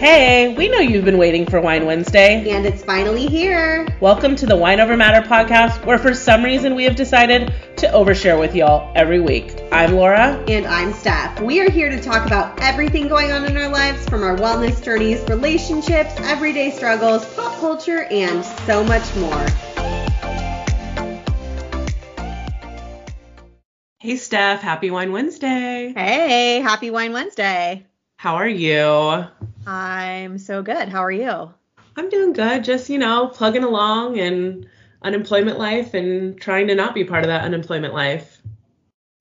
Hey, we know you've been waiting for Wine Wednesday. And it's finally here. Welcome to the Wine Over Matter podcast, where for some reason we have decided to overshare with y'all every week. I'm Laura. And I'm Steph. We are here to talk about everything going on in our lives from our wellness journeys, relationships, everyday struggles, pop culture, and so much more. Hey, Steph. Happy Wine Wednesday. Hey, happy Wine Wednesday. How are you? I'm so good. How are you? I'm doing good. Just, you know, plugging along in unemployment life and trying to not be part of that unemployment life.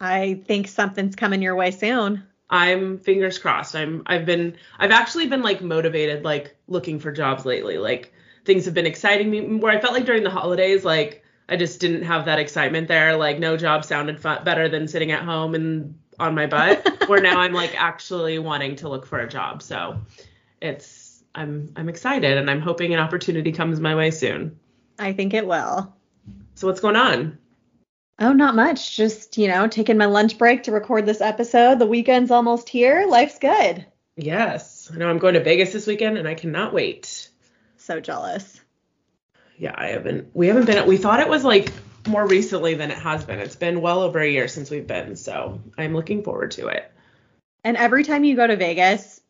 I think something's coming your way soon. I'm fingers crossed. I'm I've been I've actually been like motivated like looking for jobs lately. Like things have been exciting me where I felt like during the holidays like I just didn't have that excitement there. Like no job sounded fun, better than sitting at home and on my butt. where now I'm like actually wanting to look for a job. So it's I'm I'm excited and I'm hoping an opportunity comes my way soon. I think it will. So what's going on? Oh, not much. Just, you know, taking my lunch break to record this episode. The weekend's almost here. Life's good. Yes. I know I'm going to Vegas this weekend and I cannot wait. So jealous. Yeah, I haven't we haven't been we thought it was like more recently than it has been. It's been well over a year since we've been, so I'm looking forward to it. And every time you go to Vegas,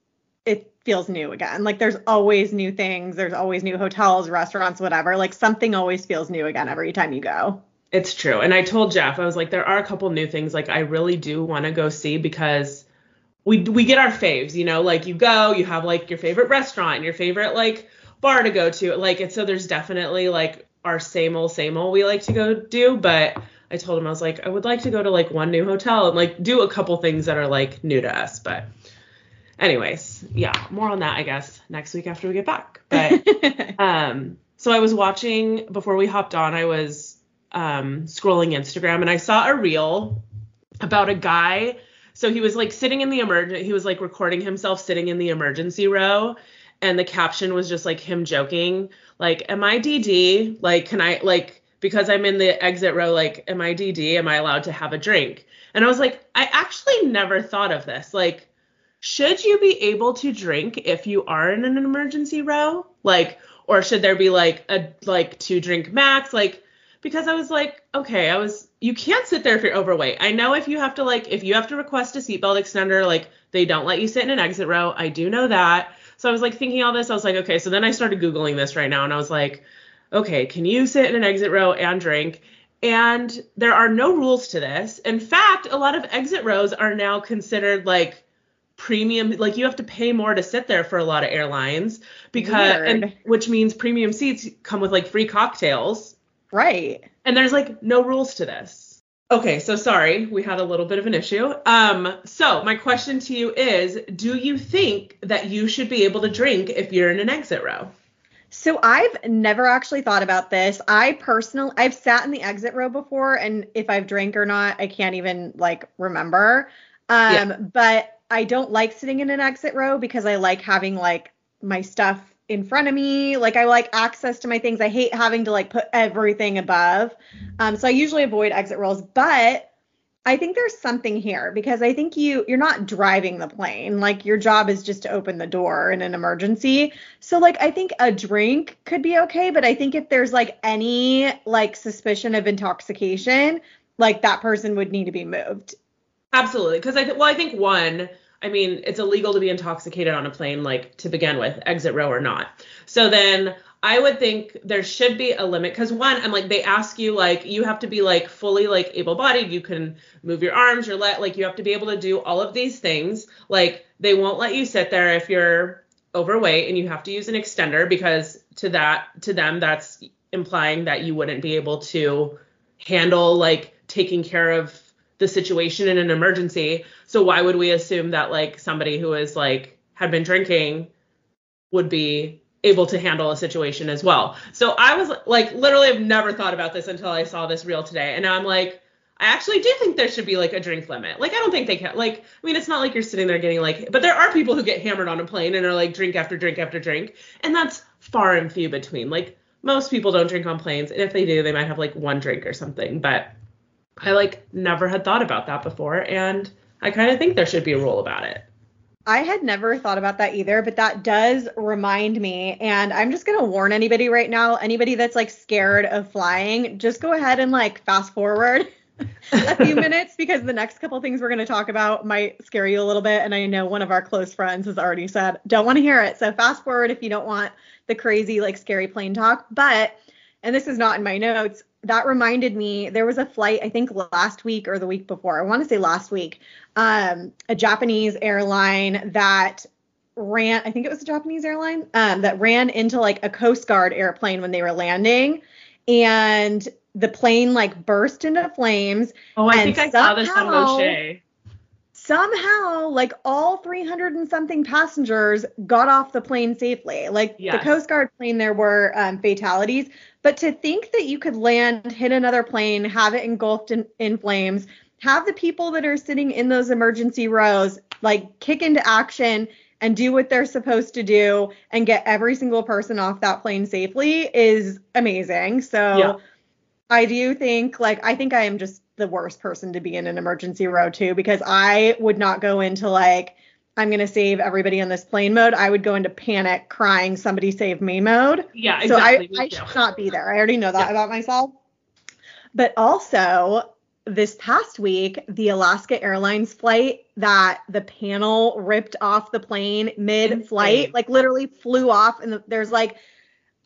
it feels new again. Like there's always new things, there's always new hotels, restaurants, whatever. Like something always feels new again every time you go. It's true. And I told Jeff, I was like, there are a couple new things like I really do want to go see because we we get our faves, you know, like you go, you have like your favorite restaurant, your favorite like bar to go to. Like and so there's definitely like our same old same old we like to go do, but I told him I was like I would like to go to like one new hotel and like do a couple things that are like new to us, but anyways, yeah, more on that I guess next week after we get back. But um so I was watching before we hopped on, I was um scrolling Instagram and I saw a reel about a guy so he was like sitting in the emergent he was like recording himself sitting in the emergency row and the caption was just like him joking. Like am i dd like can i like because i'm in the exit row like am i dd am i allowed to have a drink? And i was like i actually never thought of this. Like should you be able to drink if you are in an emergency row? Like or should there be like a like two drink max? Like because i was like okay i was you can't sit there if you're overweight. I know if you have to like if you have to request a seatbelt extender like they don't let you sit in an exit row. I do know that so I was like thinking all this. I was like, okay. So then I started Googling this right now and I was like, okay, can you sit in an exit row and drink? And there are no rules to this. In fact, a lot of exit rows are now considered like premium like you have to pay more to sit there for a lot of airlines because Weird. and which means premium seats come with like free cocktails Right. and there's like no rules to this okay so sorry we had a little bit of an issue um so my question to you is do you think that you should be able to drink if you're in an exit row So I've never actually thought about this. I personally I've sat in the exit row before and if I've drank or not, I can't even like remember. Um Yeah. but I don't like sitting in an exit row because I like having like my stuff in front of me. Like I like access to my things. I hate having to like put everything above. Um so I usually avoid exit rows, but I think there's something here because I think you you're not driving the plane. Like your job is just to open the door in an emergency. So like I think a drink could be okay, but I think if there's like any like suspicion of intoxication, like that person would need to be moved. Absolutely, because I th- well, I think one, I mean, it's illegal to be intoxicated on a plane, like to begin with, exit row or not. So then I would think there should be a limit because one, I'm like they ask you like you have to be like fully like able-bodied. You can move your arms, your leg, like you have to be able to do all of these things. Like they won't let you sit there if you're overweight and you have to use an extender because to that to them that's implying that you wouldn't be able to handle like taking care of the situation in an emergency. So why would we assume that like somebody who is like had been drinking would be able to handle a situation as well. So I was like, literally, I've never thought about this until I saw this reel today. And now I'm like, I actually do think there should be like a drink limit. Like, I don't think they can, like, I mean, it's not like you're sitting there getting like, but there are people who get hammered on a plane and are like drink after drink after drink. And that's far and few between. Like, most people don't drink on planes. And if they do, they might have like one drink or something. But I like never had thought about that before. And I kind of think there should be a rule about it. I had never thought about that either, but that does remind me. And I'm just going to warn anybody right now anybody that's like scared of flying, just go ahead and like fast forward a few minutes because the next couple things we're going to talk about might scare you a little bit. And I know one of our close friends has already said, don't want to hear it. So fast forward if you don't want the crazy, like scary plane talk. But, and this is not in my notes, that reminded me there was a flight i think last week or the week before i want to say last week um, a japanese airline that ran i think it was a japanese airline um, that ran into like a coast guard airplane when they were landing and the plane like burst into flames oh i think i saw this on O'Shea somehow like all 300 and something passengers got off the plane safely like yes. the coast guard plane there were um, fatalities but to think that you could land hit another plane have it engulfed in, in flames have the people that are sitting in those emergency rows like kick into action and do what they're supposed to do and get every single person off that plane safely is amazing so yeah. i do think like i think i am just the worst person to be in an emergency row too because I would not go into like I'm gonna save everybody on this plane mode. I would go into panic, crying, somebody save me mode. Yeah, exactly. So I, I should not be there. I already know that yeah. about myself. But also this past week, the Alaska Airlines flight that the panel ripped off the plane mid-flight, like literally flew off, and there's like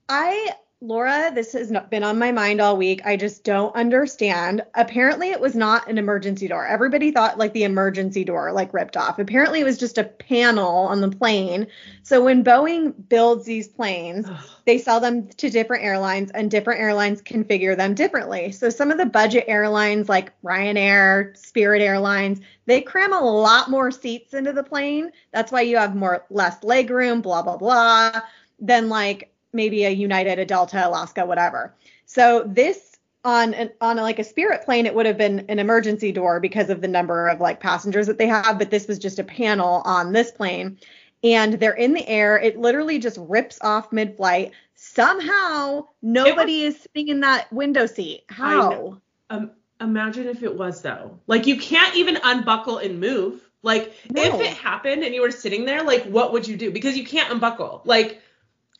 I Laura, this has been on my mind all week. I just don't understand. Apparently, it was not an emergency door. Everybody thought like the emergency door like ripped off. Apparently, it was just a panel on the plane. So when Boeing builds these planes, they sell them to different airlines, and different airlines configure them differently. So some of the budget airlines like Ryanair, Spirit Airlines, they cram a lot more seats into the plane. That's why you have more less leg room, blah blah blah, than like maybe a United, a Delta, Alaska, whatever. So this on an, on like a Spirit plane, it would have been an emergency door because of the number of like passengers that they have, but this was just a panel on this plane, and they're in the air. It literally just rips off mid-flight. Somehow nobody was, is sitting in that window seat. How? Um, imagine if it was though. Like you can't even unbuckle and move. Like no. if it happened and you were sitting there, like what would you do? Because you can't unbuckle. Like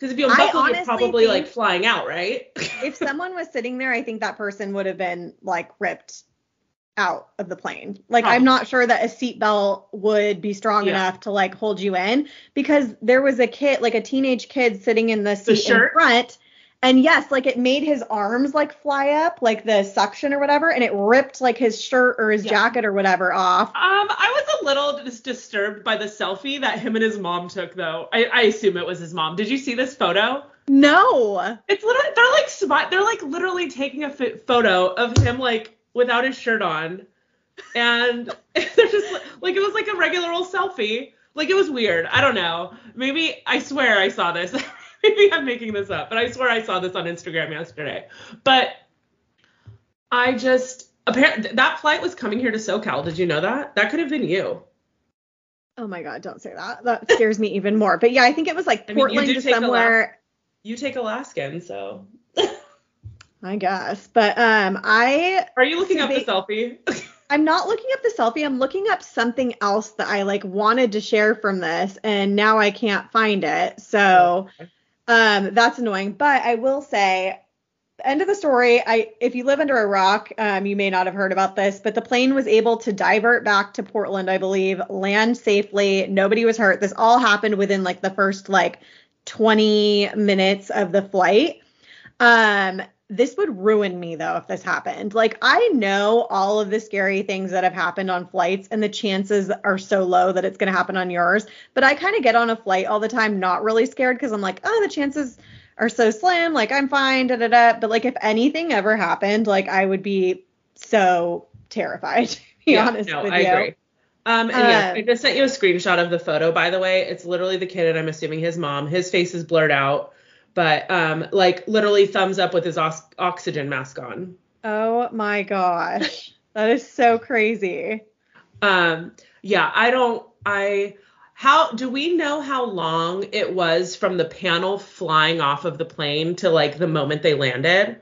because if you unbuckle, you're probably like flying out, right? if someone was sitting there, I think that person would have been like ripped out of the plane. Like probably. I'm not sure that a seatbelt would be strong yeah. enough to like hold you in because there was a kid, like a teenage kid sitting in the seat the in front and yes, like it made his arms like fly up, like the suction or whatever, and it ripped like his shirt or his yeah. jacket or whatever off. Um, I was a little just disturbed by the selfie that him and his mom took, though. I, I assume it was his mom. Did you see this photo? No. It's literally they're like spot they're like literally taking a photo of him like without his shirt on, and they're just like it was like a regular old selfie. Like it was weird. I don't know. Maybe I swear I saw this. Maybe I'm making this up, but I swear I saw this on Instagram yesterday. But I just apparently that flight was coming here to SoCal. Did you know that? That could have been you. Oh my god, don't say that. That scares me even more. But yeah, I think it was like Portland I mean, to somewhere. you take Alaskan, so. I guess. But um I Are you looking up the selfie? I'm not looking up the selfie. I'm looking up something else that I like wanted to share from this, and now I can't find it. So um, that's annoying. But I will say, end of the story. I if you live under a rock, um, you may not have heard about this, but the plane was able to divert back to Portland, I believe, land safely. Nobody was hurt. This all happened within like the first like 20 minutes of the flight. Um, this would ruin me though if this happened. Like I know all of the scary things that have happened on flights and the chances are so low that it's going to happen on yours, but I kind of get on a flight all the time not really scared cuz I'm like, "Oh, the chances are so slim, like I'm fine, da da da." But like if anything ever happened, like I would be so terrified to be yeah, honest no, with I you. agree. Um, and yeah, Um, I just sent you a screenshot of the photo, by the way. It's literally the kid, and I'm assuming his mom. His face is blurred out, but um, like literally thumbs up with his os- oxygen mask on. Oh my gosh. that is so crazy. Um, yeah, I don't. I how do we know how long it was from the panel flying off of the plane to like the moment they landed?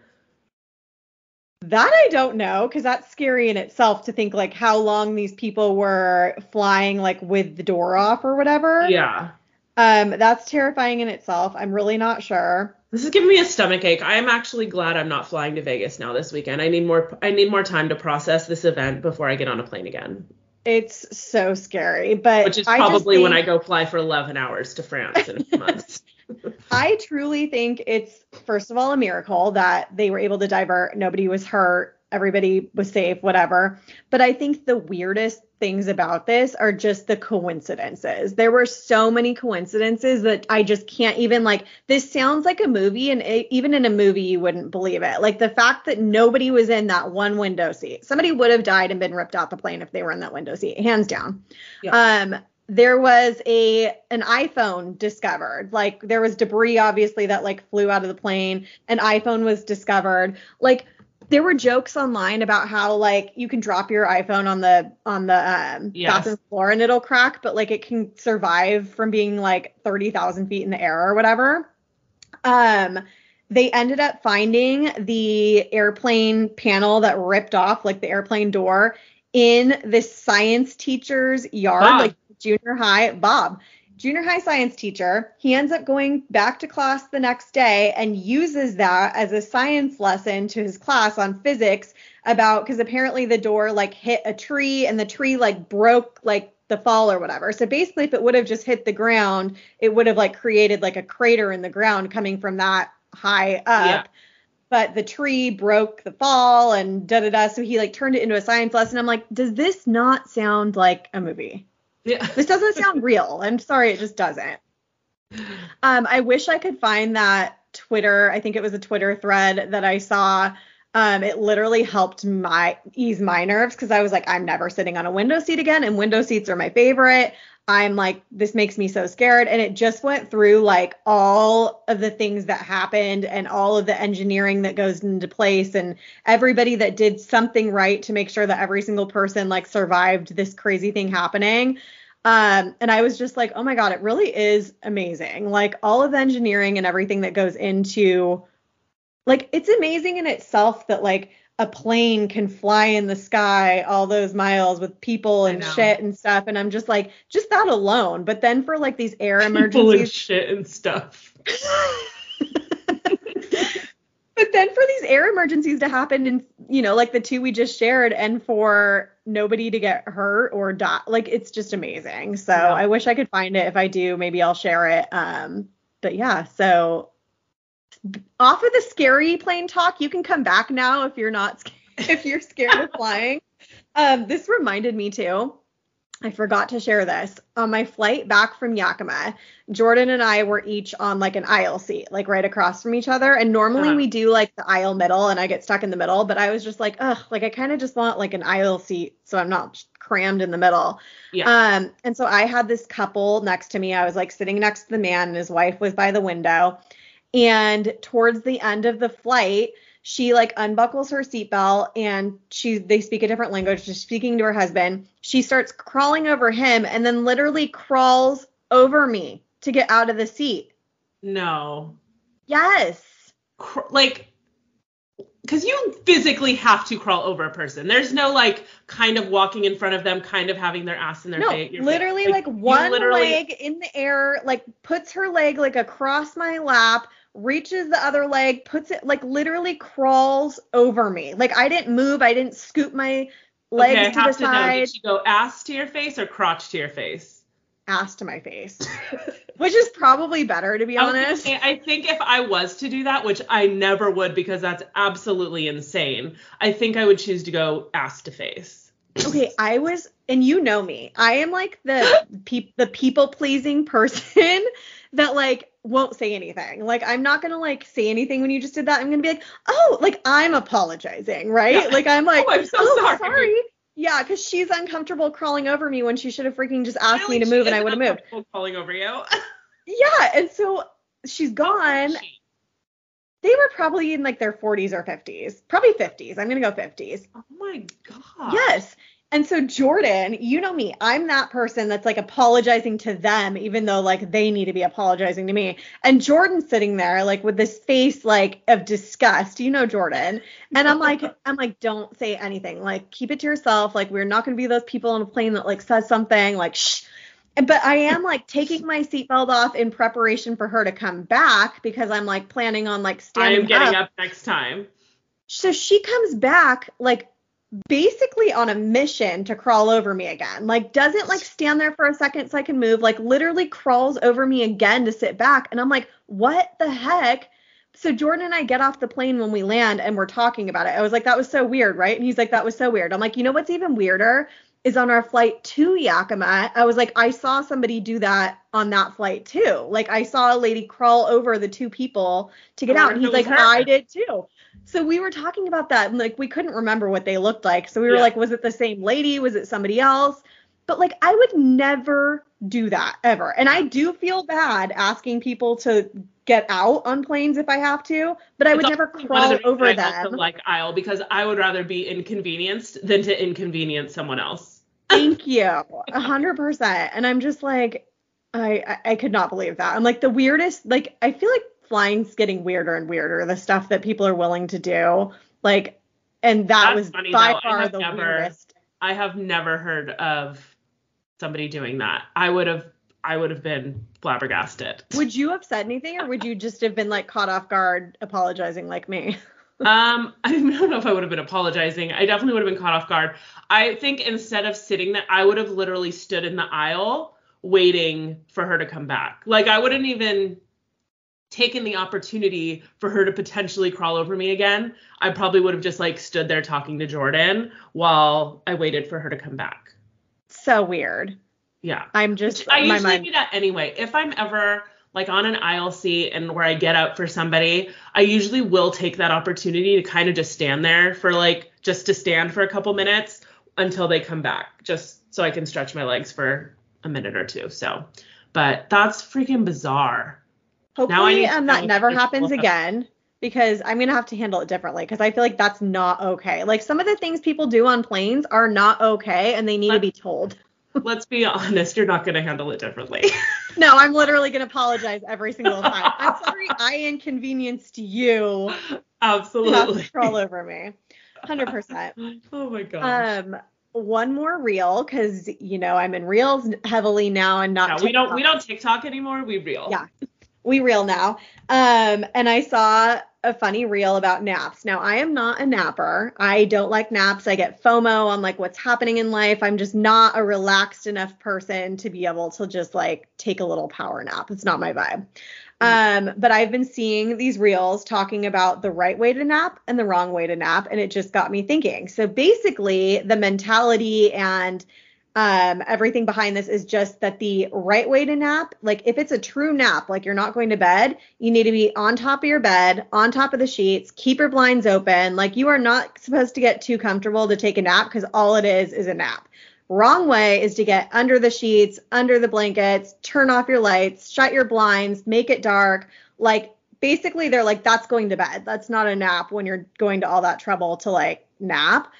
That I don't know because that's scary in itself to think like how long these people were flying like with the door off or whatever. Yeah. Um, that's terrifying in itself. I'm really not sure. This is giving me a stomach ache. I am actually glad I'm not flying to Vegas now this weekend. I need more I need more time to process this event before I get on a plane again. It's so scary, but Which is I just probably when I go fly for 11 hours to France in a few months. I truly think it's first of all a miracle that they were able to divert. Nobody was hurt. Everybody was safe, whatever. But I think the weirdest things about this are just the coincidences. There were so many coincidences that I just can't even like. This sounds like a movie, and it, even in a movie, you wouldn't believe it. Like the fact that nobody was in that one window seat. Somebody would have died and been ripped off the plane if they were in that window seat, hands down. Um, there was a an iPhone discovered. Like there was debris obviously that like flew out of the plane. An iPhone was discovered. Like there were jokes online about how like you can drop your iPhone on the on the um, Yes. bathroom floor and it'll crack, but like it can survive from being like thirty thousand feet in the air or whatever. Um, they ended up finding the airplane panel that ripped off like the airplane door in this science teacher's yard, Bob. like junior high. Bob, junior high science teacher. He ends up going back to class the next day and uses that as a science lesson to his class on physics about because apparently the door like hit a tree and the tree like broke like the fall or whatever. So basically if it would have just hit the ground, it would have like created like a crater in the ground coming from that high up. Yeah. But the tree broke the fall and da da da. So he like turned it into a science lesson. I'm like, does this not sound like a movie? Yeah. This doesn't sound real. I'm sorry, it just doesn't. Um, I wish I could find that Twitter. I think it was a Twitter thread that I saw. Um, it literally helped my ease my nerves because I was like, I'm never sitting on a window seat again, and window seats are my favorite. I'm like, this makes me so scared. And it just went through like all of the things that happened and all of the engineering that goes into place and everybody that did something right to make sure that every single person like survived this crazy thing happening. Um, and I was just like, oh my God, it really is amazing. Like all of the engineering and everything that goes into like it's amazing in itself that like a plane can fly in the sky all those miles with people and shit and stuff. And I'm just like, just that alone. But then for like these air People and emergencies, shit and stuff. but then for these air emergencies to happen and you know like the two we just shared and for nobody to get hurt or die like it's just amazing so Yeah. i wish i could find it if i do maybe i'll share it um but yeah so off of the scary plane talk you can come back now if you're not if you're scared of flying um this reminded me too I forgot to share this. On my flight back from Yakima, Jordan and I were each on like an aisle seat, like right across from each other. And normally Uh-huh. we do like the aisle middle and I get stuck in the middle, but I was just like, ugh, like I kind of just want like an aisle seat so I'm not crammed in the middle. Yeah. Um, and so I had this couple next to me. I was like sitting next to the man and his wife was by the window. And towards the end of the flight, she like unbuckles her seatbelt and she they speak a different language. She's speaking to her husband. She starts crawling over him and then literally crawls over me to get out of the seat. no. Yes. Cr- like because you physically have to crawl over a person. There's no like kind of walking in front of them, kind of having their ass in their no, face. literally like, like one literally... leg in the air, like puts her leg like across my lap, reaches the other leg, puts it like literally crawls over me. Like I didn't move, I didn't scoop my legs okay, to the to side. Know, did she go ass to your face or crotch to your face? Ass to my face. which is probably better to be honest. I think if I was to do that, which I never would because that's absolutely insane, I think I would choose to go ass to face. Okay, I was, and you know me, I am like the pe- the people pleasing person that like won't say anything. Like I'm not gonna like say anything when you just did that. I'm gonna be like, oh, like I'm apologizing, right? Yeah. Like I'm like, oh, I'm so oh, sorry. sorry. Yeah, because she's uncomfortable crawling over me when she should have freaking just asked really, me to move and I would have moved. Crawling over you. yeah, and so she's gone. They were probably in like their 40s or 50s, probably 50s. I'm gonna go 50s. Oh my god. Yes. And so Jordan, you know me, I'm that person that's like apologizing to them, even though like they need to be apologizing to me. And Jordan's sitting there like with this face like of disgust. You know Jordan. And I'm like, I'm like, don't say anything. Like keep it to yourself. Like we're not gonna be those people on a plane that like says something like shh. But I am like taking my seatbelt off in preparation for her to come back because I'm like planning on like standing I am getting up. up next time. So she comes back like basically on a mission to crawl over me again. Like doesn't like stand there for a second so I can move, like literally crawls over me again to sit back. And I'm like, what the heck? So Jordan and I get off the plane when we land and we're talking about it. I was like, that was so weird, right? And he's like, that was so weird. I'm like, you know what's even weirder? Is on our flight to Yakima. I was like, I saw somebody do that on that flight too. Like I saw a lady crawl over the two people to get out. And he's like, her. I did too. So we were talking about that and like we couldn't remember what they looked like. So we were yeah. like, was it the same lady? Was it somebody else? But like I would never do that ever. And I do feel bad asking people to get out on planes if I have to, but I would never crawl over them. like aisle because I would rather be inconvenienced than to inconvenience someone else. Thank you. A hundred percent. And I'm just like, I, I could not believe that. I'm like the weirdest. Like I feel like flying's getting weirder and weirder. The stuff that people are willing to do, like, and that That's was funny, by though. far the never, weirdest. I have never heard of somebody doing that. I would have, I would have been flabbergasted. Would you have said anything, or would you just have been like caught off guard, apologizing like me? um, I don't know if I would have been apologizing. I definitely would have been caught off guard. I think instead of sitting there, I would have literally stood in the aisle waiting for her to come back. Like I wouldn't even taken the opportunity for her to potentially crawl over me again, I probably would have just like stood there talking to Jordan while I waited for her to come back. So weird. Yeah. I'm just I usually mind... do that anyway. If I'm ever like on an aisle seat and where I get out for somebody, I usually will take that opportunity to kind of just stand there for like just to stand for a couple minutes until they come back, just so I can stretch my legs for a minute or two. So, but that's freaking bizarre. Hopefully, um, that never happens again because I'm gonna have to handle it differently because I feel like that's not okay. Like some of the things people do on planes are not okay and they need to be told. let's be honest, you're not gonna handle it differently. no, I'm literally gonna apologize every single time. I'm sorry I inconvenienced you. Absolutely. Crawl over me. Hundred percent. Oh my god. Um, one more reel because you know I'm in reels heavily now and not. Yeah, we don't we don't TikTok anymore. We reel. Yeah we reel now. Um, and I saw a funny reel about naps. Now, I am not a napper. I don't like naps. I get FOMO on like what's happening in life. I'm just not a relaxed enough person to be able to just like take a little power nap. It's not my vibe. Um, but I've been seeing these reels talking about the right way to nap and the wrong way to nap, and it just got me thinking. So basically, the mentality and um, everything behind this is just that the right way to nap, like if it's a true nap, like you're not going to bed, you need to be on top of your bed, on top of the sheets, keep your blinds open. Like you are not supposed to get too comfortable to take a nap because all it is is a nap. Wrong way is to get under the sheets, under the blankets, turn off your lights, shut your blinds, make it dark. Like basically, they're like, that's going to bed. That's not a nap when you're going to all that trouble to like nap.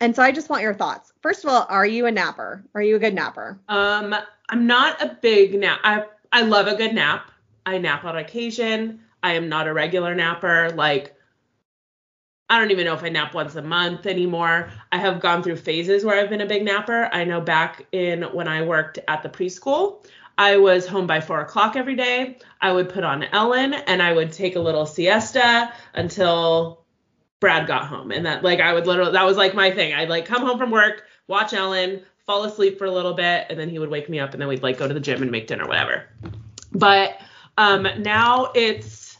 And so I just want your thoughts. First of all, are you a napper? Are you a good napper? Um, I'm not a big nap. I I love a good nap. I nap on occasion. I am not a regular napper. Like I don't even know if I nap once a month anymore. I have gone through phases where I've been a big napper. I know back in when I worked at the preschool, I was home by four o'clock every day. I would put on Ellen and I would take a little siesta until Brad got home. And that like I would literally that was like my thing. I'd like come home from work, watch Ellen, fall asleep for a little bit, and then he would wake me up and then we'd like go to the gym and make dinner, whatever. But um now it's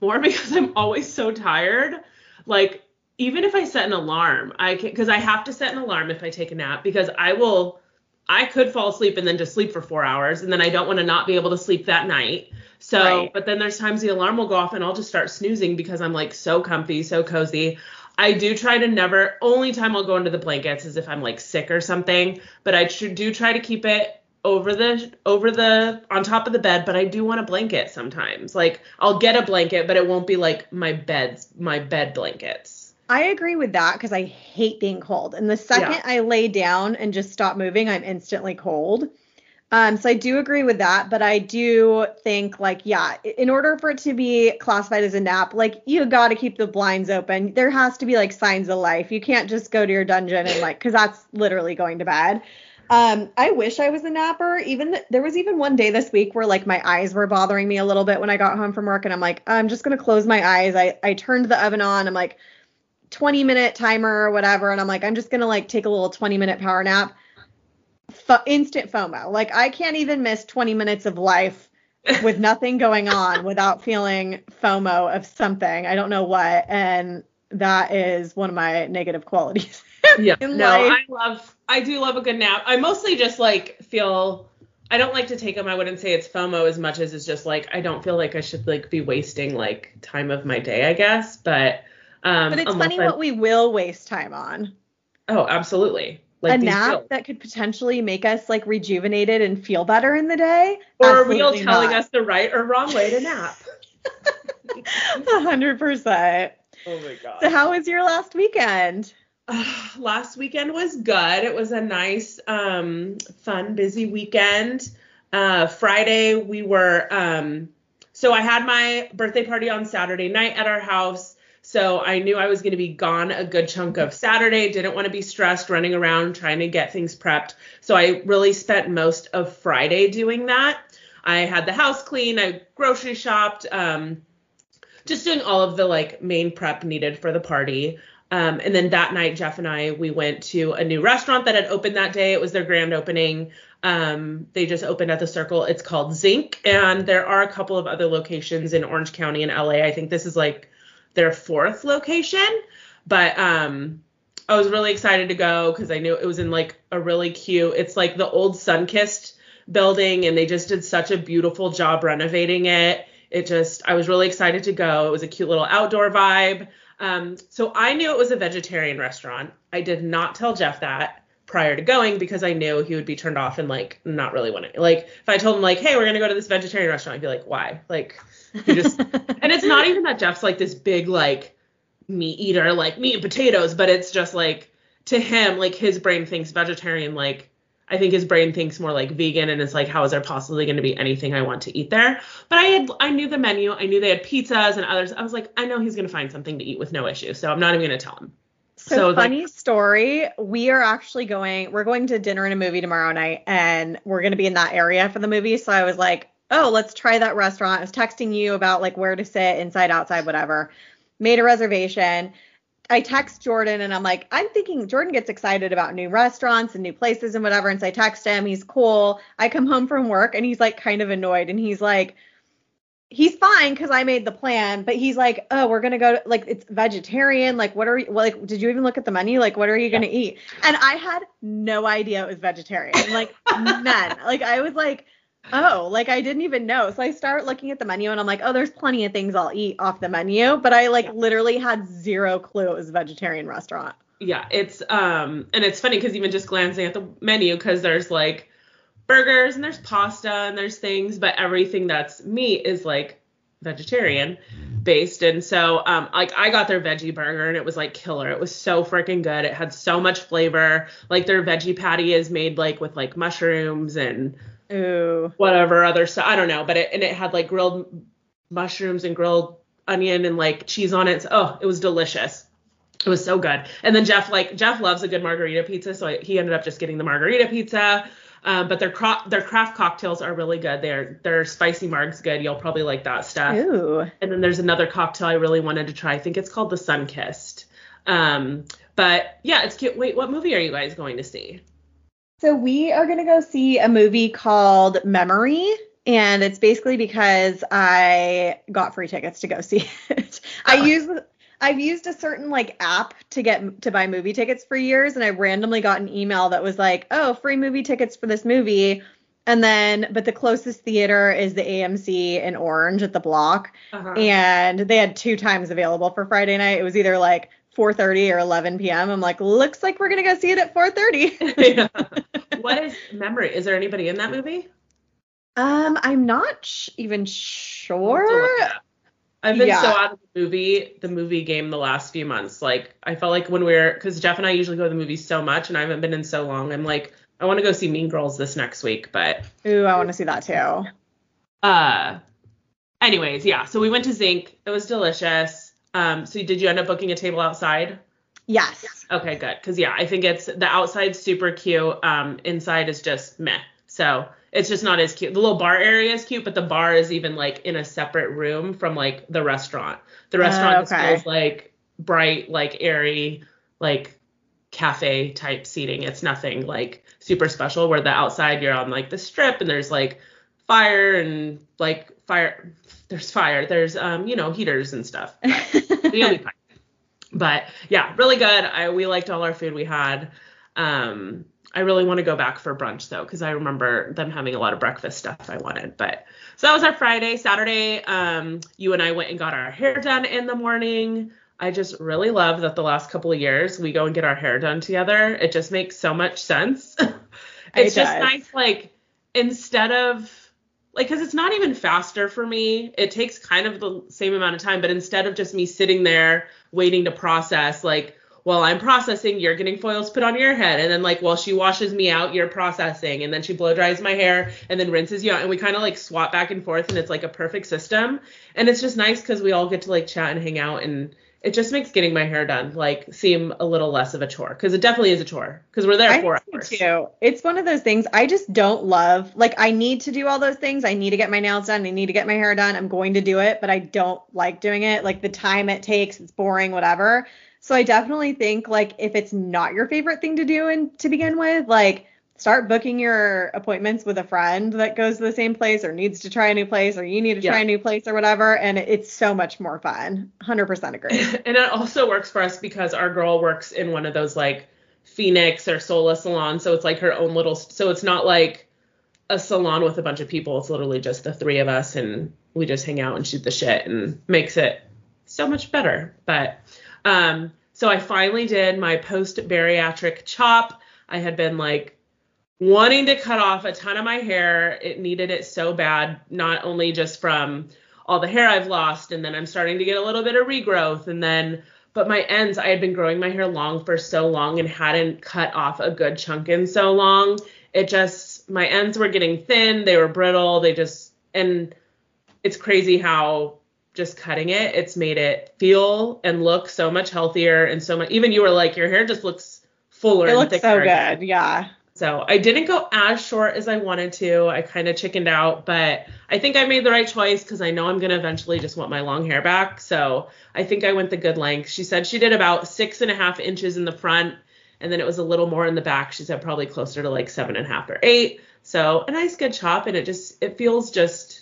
more because I'm always so tired like even if I set an alarm, I can because I have to set an alarm if I take a nap because I will I could fall asleep and then just sleep for four hours and then I don't want to not be able to sleep that night. So, right. but then there's times the alarm will go off and I'll just start snoozing because I'm like so comfy, so cozy. I do try to never, only time I'll go into the blankets is if I'm like sick or something, but I tr- do try to keep it over the over the on top of the bed but i do want a blanket sometimes like i'll get a blanket but it won't be like my beds my bed blankets i agree with that because i hate being cold and the second yeah. i lay down and just stop moving i'm instantly cold um, so I do agree with that, but I do think like, yeah, in order for it to be classified as a nap, like you got to keep the blinds open. There has to be like signs of life. You can't just go to your dungeon and like, cause that's literally going to bed. Um, I wish I was a napper. Even th- there was even one day this week where like my eyes were bothering me a little bit when I got home from work, and I'm like, I'm just gonna close my eyes. I I turned the oven on. I'm like, 20 minute timer or whatever, and I'm like, I'm just gonna like take a little 20 minute power nap. F- instant FOMO. Like I can't even miss 20 minutes of life with nothing going on without feeling FOMO of something. I don't know what, and that is one of my negative qualities. yeah. no, life. I love I do love a good nap. I mostly just like feel I don't like to take them. I wouldn't say it's FOMO as much as it's just like I don't feel like I should like be wasting like time of my day, I guess. But um But it's funny I, what we will waste time on. Oh, absolutely. Like a nap that could potentially make us like rejuvenated and feel better in the day. Or are we all telling not. us the right or wrong way to nap? A hundred percent. Oh my god. So how was your last weekend? last weekend was good. It was a nice, um, fun, busy weekend. Uh, Friday we were, um, so I had my birthday party on Saturday night at our house. So I knew I was going to be gone a good chunk of Saturday. Didn't want to be stressed running around trying to get things prepped. So I really spent most of Friday doing that. I had the house clean. I grocery shopped. Um, just doing all of the like main prep needed for the party. Um, and then that night, Jeff and I, we went to a new restaurant that had opened that day. It was their grand opening. Um, they just opened at the Circle. It's called Zinc, and there are a couple of other locations in Orange County and LA. I think this is like their fourth location, but um, I was really excited to go because I knew it was in like a really cute. It's like the old Sunkist building, and they just did such a beautiful job renovating it. It just, I was really excited to go. It was a cute little outdoor vibe. Um, so I knew it was a vegetarian restaurant. I did not tell Jeff that prior to going because I knew he would be turned off and like not really want to. Like if I told him like, hey, we're gonna go to this vegetarian restaurant, I'd be like, why? Like he just and it's not even that Jeff's like this big like meat eater, like meat and potatoes, but it's just like to him, like his brain thinks vegetarian like I think his brain thinks more like vegan and it's like how is there possibly going to be anything I want to eat there? But I had I knew the menu. I knew they had pizzas and others. I was like, I know he's going to find something to eat with no issue. So I'm not even going to tell him. So, so funny story. We are actually going we're going to dinner and a movie tomorrow night and we're going to be in that area for the movie. So I was like, "Oh, let's try that restaurant." I was texting you about like where to sit, inside, outside, whatever. Made a reservation I text Jordan and I'm like, I'm thinking Jordan gets excited about new restaurants and new places and whatever. And so I text him, he's cool. I come home from work and he's like kind of annoyed and he's like, he's fine because I made the plan, but he's like, oh, we're gonna go to, like it's vegetarian. Like, what are you like? Did you even look at the menu? Like, what are you gonna eat? And I had no idea it was vegetarian. Like none. like I was like, Oh, like I didn't even know. So I start looking at the menu and I'm like, oh, there's plenty of things I'll eat off the menu, but I like yeah. literally had zero clue it was a vegetarian restaurant. Yeah, it's um and it's funny because even just glancing at the menu because there's like burgers and there's pasta and there's things, but everything that's meat is like vegetarian based. And so um like I got their veggie burger and it was like killer. It was so freaking good. It had so much flavor. Like their veggie patty is made like with like mushrooms and Ooh. whatever other stuff. I don't know, but it and it had like grilled mushrooms and grilled onion and like cheese on it. So, oh, it was delicious. It was so good. And then Jeff like Jeff loves a good margarita pizza, so I, he ended up just getting the margarita pizza. Um, but their cro- their craft cocktails are really good. Their their spicy marg's good. You'll probably like that stuff. Ooh. And then there's another cocktail I really wanted to try. I think it's called the Sun Kissed. Um, but yeah, it's cute. Wait, what movie are you guys going to see? So we are gonna go see a movie called Memory. And it's basically because I got free tickets to go see it. I Oh. use I've used a certain like app to get to buy movie tickets for years, and I randomly got an email that was like, "Oh, free movie tickets for this movie." And then, but the closest theater is the AMC in Orange at the block, Uh-huh. and they had two times available for Friday night. It was either like 4:30 or 11 p.m. I'm like, looks like we're gonna go see it at 4:30. Yeah. what is memory? Is there anybody in that movie? um, I'm not sh- even I'll have to sure. Look it up. I've been Yeah. so out of the movie, the movie game the last few months. Like I felt like when we're, because Jeff and I usually go to the movies so much, and I haven't been in so long. I'm like, I want to go see Mean Girls this next week, but Ooh, I want to see that too. uh, anyways, yeah. So we went to Zinc. It was delicious. Um, so did you end up booking a table outside? Yes. Okay, good. Cause yeah, I think it's the outside's super cute. Um, inside is just meh. So it's just not as cute. The little bar area is cute, but the bar is even like in a separate room from like the restaurant. The restaurant just okay. feels like bright, like airy, like cafe type seating. It's nothing like super special. Where the outside you're on like the strip and there's like fire and like fire. There's fire. There's um you know heaters and stuff. But you'll be. But yeah, really good. I we liked all our food we had. Um, I really want to go back for brunch though, because I remember them having a lot of breakfast stuff I wanted. But so that was our Friday. Saturday, um, you and I went and got our hair done in the morning. I just really love that the last couple of years we go and get our hair done together. It just makes so much sense. it's just nice, like instead of like because it's not even faster for me it takes kind of the same amount of time but instead of just me sitting there waiting to process like while i'm processing you're getting foils put on your head and then like while she washes me out you're processing and then she blow dries my hair and then rinses you out and we kind of like swap back and forth and it's like a perfect system and it's just nice because we all get to like chat and hang out and it just makes getting my hair done like seem a little less of a chore because it definitely is a chore because we're there I four hours too. It's one of those things I just don't love. Like I need to do all those things. I need to get my nails done. I need to get my hair done. I'm going to do it, but I don't like doing it. Like the time it takes, it's boring, whatever. So I definitely think like if it's not your favorite thing to do and to begin with, like start booking your appointments with a friend that goes to the same place or needs to try a new place or you need to try a new place or whatever and it's so much more fun. 100% agree. and it also works for us because our girl works in one of those like Phenix or Sola salons, so it's like her own little. So it's not like a salon with a bunch of people. It's literally just the three of us, and we just hang out and shoot the shit, and makes it so much better. But um, so I finally did my post bariatric chop. I had been like wanting to cut off a ton of my hair. It needed it so bad, not only just from all the hair I've lost, and then I'm starting to get a little bit of regrowth, and then but my ends, I had been growing my hair long for so long and hadn't cut off a good chunk in so long. It just my ends were getting thin, they were brittle, they just and it's crazy how just cutting it, it's made it feel and look so much healthier and so much even you were like your hair just looks fuller It and looks thicker so good. Yeah. So I didn't go as short as I wanted to. I kind of chickened out, but I think I made the right choice because I know I'm gonna eventually just want my long hair back. So I think I went the good length. She said she did about six and a half inches in the front, and then it was a little more in the back. She said probably closer to like seven and a half or eight. So a nice good chop, and it just it feels just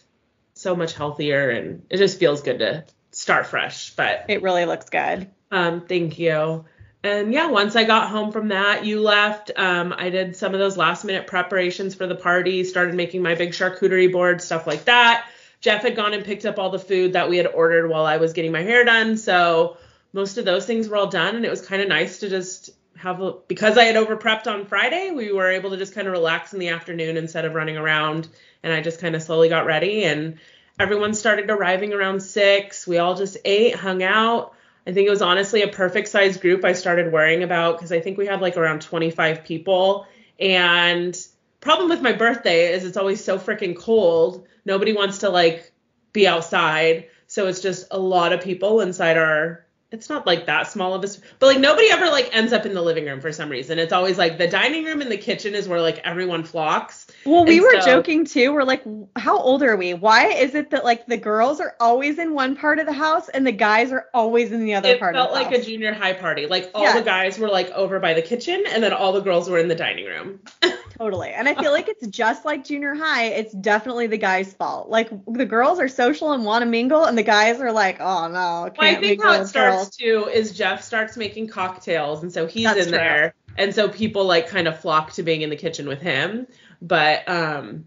so much healthier, and it just feels good to start fresh. But It really looks good. um, thank you. And yeah, once I got home from that, you left. Um, I did some of those last minute preparations for the party, started making my big charcuterie board, stuff like that. Jeff had gone and picked up all the food that we had ordered while I was getting my hair done. So most of those things were all done. And it was kind of nice to just have, a, because I had over prepped on Friday, we were able to just kind of relax in the afternoon instead of running around. And I just kind of slowly got ready. And everyone started arriving around six. We all just ate, hung out. I think it was honestly a perfect size group I started worrying about because I think we had like around 25 people. And problem with my birthday is it's always so freaking cold. Nobody wants to like be outside. So it's just a lot of people inside our it's not like that small of a but like nobody ever like ends up in the living room for some reason. It's always like the dining room and the kitchen is where like everyone flocks. Well, we And were so- joking too. We're like, how old are we? Why is it that like the girls are always in one part of the house and the guys are always in the other It part felt of the like house? a junior high party. Like all the guys were like over by the kitchen and then all the girls were in the dining room. Totally. And I feel like it's just like junior high. It's definitely the guys' fault. Like the girls are social and want to mingle, and the guys are like, oh no, can't Well, I think how it starts girls. too is Jeff starts making cocktails, and so he's That's in true. there, and so people like kind of flock to being in the kitchen with him. But um,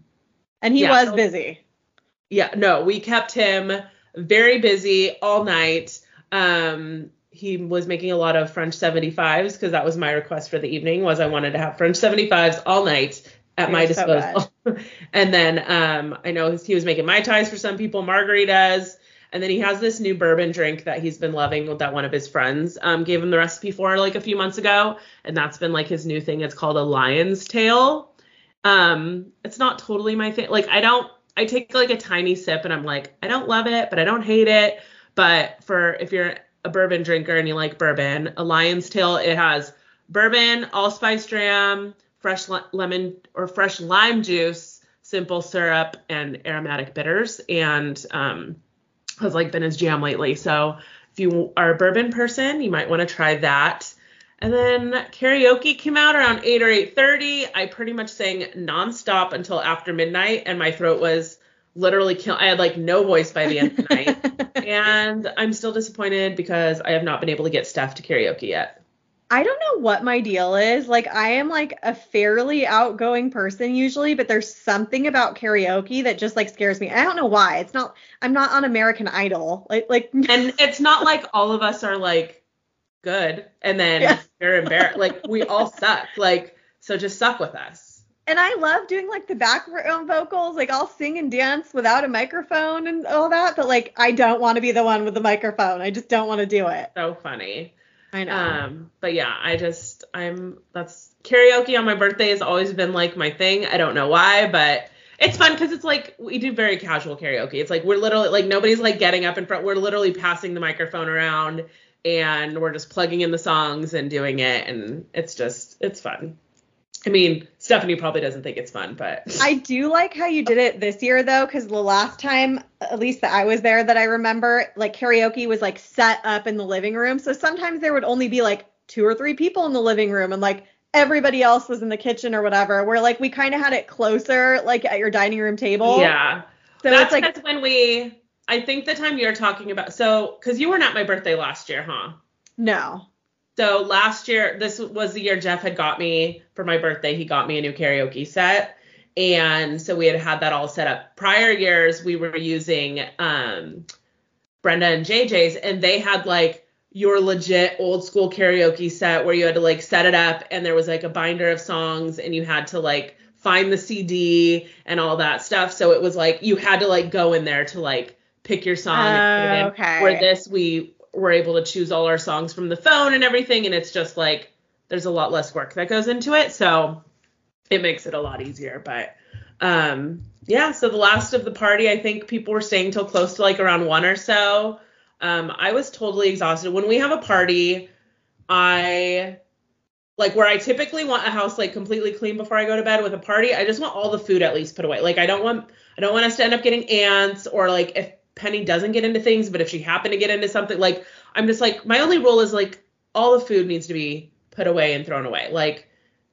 And he Yeah. was busy. yeah, no, we kept him very busy all night. Um, he was making a lot of French 75s because that was my request for the evening was I wanted to have French 75s all night at my You're so disposal. and then um, I know he was making mai tais for some people, margaritas, and then he has this new bourbon drink that he's been loving that one of his friends um, gave him the recipe for like a few months ago, and that's been like his new thing. It's called a lion's tail. Um, it's not totally my thing. Like I don't, I take like a tiny sip and I'm like, I don't love it, but I don't hate it. But for if you're a bourbon drinker and you like bourbon, a lion's tail, it has bourbon, allspice dram, fresh lemon or fresh lime juice, simple syrup, and aromatic bitters, and um, has like been his jam lately. So if you are a bourbon person, you might want to try that. And then karaoke came out around 8 or 8:30. I pretty much sang nonstop until after midnight, and my throat was literally kill. I had like no voice by the end of the night, and I'm still disappointed because I have not been able to get Steph to karaoke yet. I don't know what my deal is. Like I am like a fairly outgoing person usually, but there's something about karaoke that just like scares me. I don't know why. It's not I'm not on American Idol. Like like And it's not like all of us are like good, and then Yeah. you're embarrassed. Like we all suck. Like so, just suck with us. and I love doing like the background vocals. Like I'll sing and dance without a microphone and all that, but like I don't want to be the one with the microphone. I just don't want to do it. So funny. I know. Um, but yeah, I just I'm that's karaoke on my birthday has always been like my thing. I don't know why, but it's fun because it's like we do very casual karaoke. It's like we're literally like nobody's like getting up in front. We're literally passing the microphone around and we're just plugging in the songs and doing it, and it's just it's fun. I mean, Stephanie probably doesn't think it's fun, but I do like how you did it this year though, because the last time, at least that I was there, that I remember, like karaoke was like set up in the living room. So sometimes there would only be like two or three people in the living room, and like everybody else was in the kitchen or whatever. Where like we kind of had it closer, like at your dining room table. yeah. So that's like that's when we. I think the time you're talking about. So, because you weren't my birthday last year, huh? no. So last year, this was the year Jeff had got me for my birthday. He got me a new karaoke set. And so we had had that all set up. Prior years, we were using um, Brenda and JJ's, and they had like your legit old school karaoke set where you had to like set it up, and there was like a binder of songs, and you had to like find the CD and all that stuff. So it was like you had to like go in there to like pick your song and put it in. Oh, okay. Where this, we were able to choose all our songs from the phone and everything, and it's just like there's a lot less work that goes into it. So it makes it a lot easier. But um yeah, so the last of the party, I think people were staying till close to like around one or so. Um, I was totally exhausted. When we have a party, I like where I typically want a house like completely clean before I go to bed with a party, I just want all the food at least put away. Like I don't want I don't want us to end up getting ants or like if Penny doesn't get into things, but if she happened to get into something, like I'm just like my only rule is like all the food needs to be put away and thrown away. Like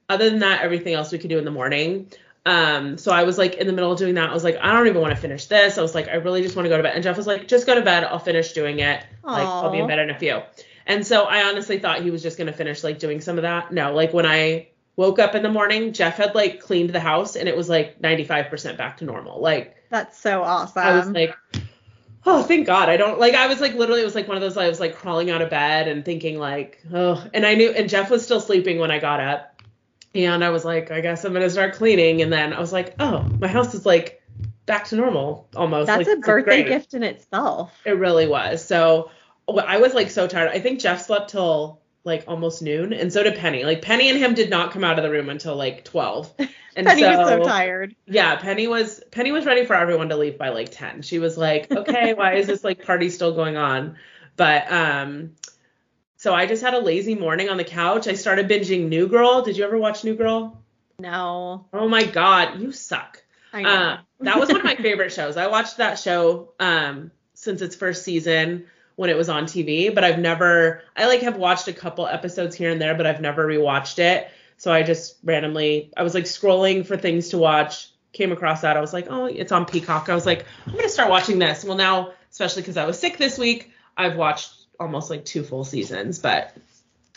other than that, everything else we could do in the morning. Um, so I was like in the middle of doing that. I was like, I don't even want to finish this. I was like, I really just want to go to bed. And Jeff was like, just go to bed. I'll finish doing it. Like I'll be in bed in a few. And so I honestly thought he was just gonna finish like doing some of that. No, like when I woke up in the morning, Jeff had like cleaned the house and it was like 95% back to normal. Like That's so awesome. I was like, oh, thank God. I don't like, I was like, literally, it was like one of those, I was like crawling out of bed and thinking, like, oh, and I knew, and Jeff was still sleeping when I got up. And I was like, I guess I'm going to start cleaning. And then I was like, oh, my house is like back to normal almost. That's like, a birthday gift in itself. It really was. So I was like so tired. I think Jeff slept till like almost noon, and so did Penny. Like Penny and him did not come out of the room until like 12. And Penny so, was so tired. Yeah, Penny was Penny was ready for everyone to leave by like 10. She was like, "Okay, why is this like party still going on?" But um so I just had a lazy morning on the couch. I started binging New Girl. Did you ever watch New Girl? No, Oh my god, you suck. I know. Uh, that was one of my favorite shows. I watched that show um, since its first season when it was on TV, but I've never. I like have watched a couple episodes here and there, but I've never rewatched it. So I just randomly, I was like scrolling for things to watch, came across that. I was like, oh, it's on Peacock. I was like, I'm gonna start watching this. Well, now, especially because I was sick this week, I've watched almost like two full seasons, but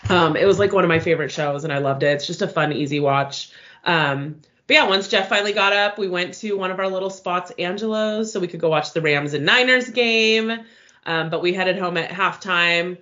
um, it was like one of my favorite shows, and I loved it. It's just a fun, easy watch. Um, but yeah, once Jeff finally got up, we went to one of our little spots, Angelo's, so we could go watch the Rams and Niners game. Um, but we headed home at halftime,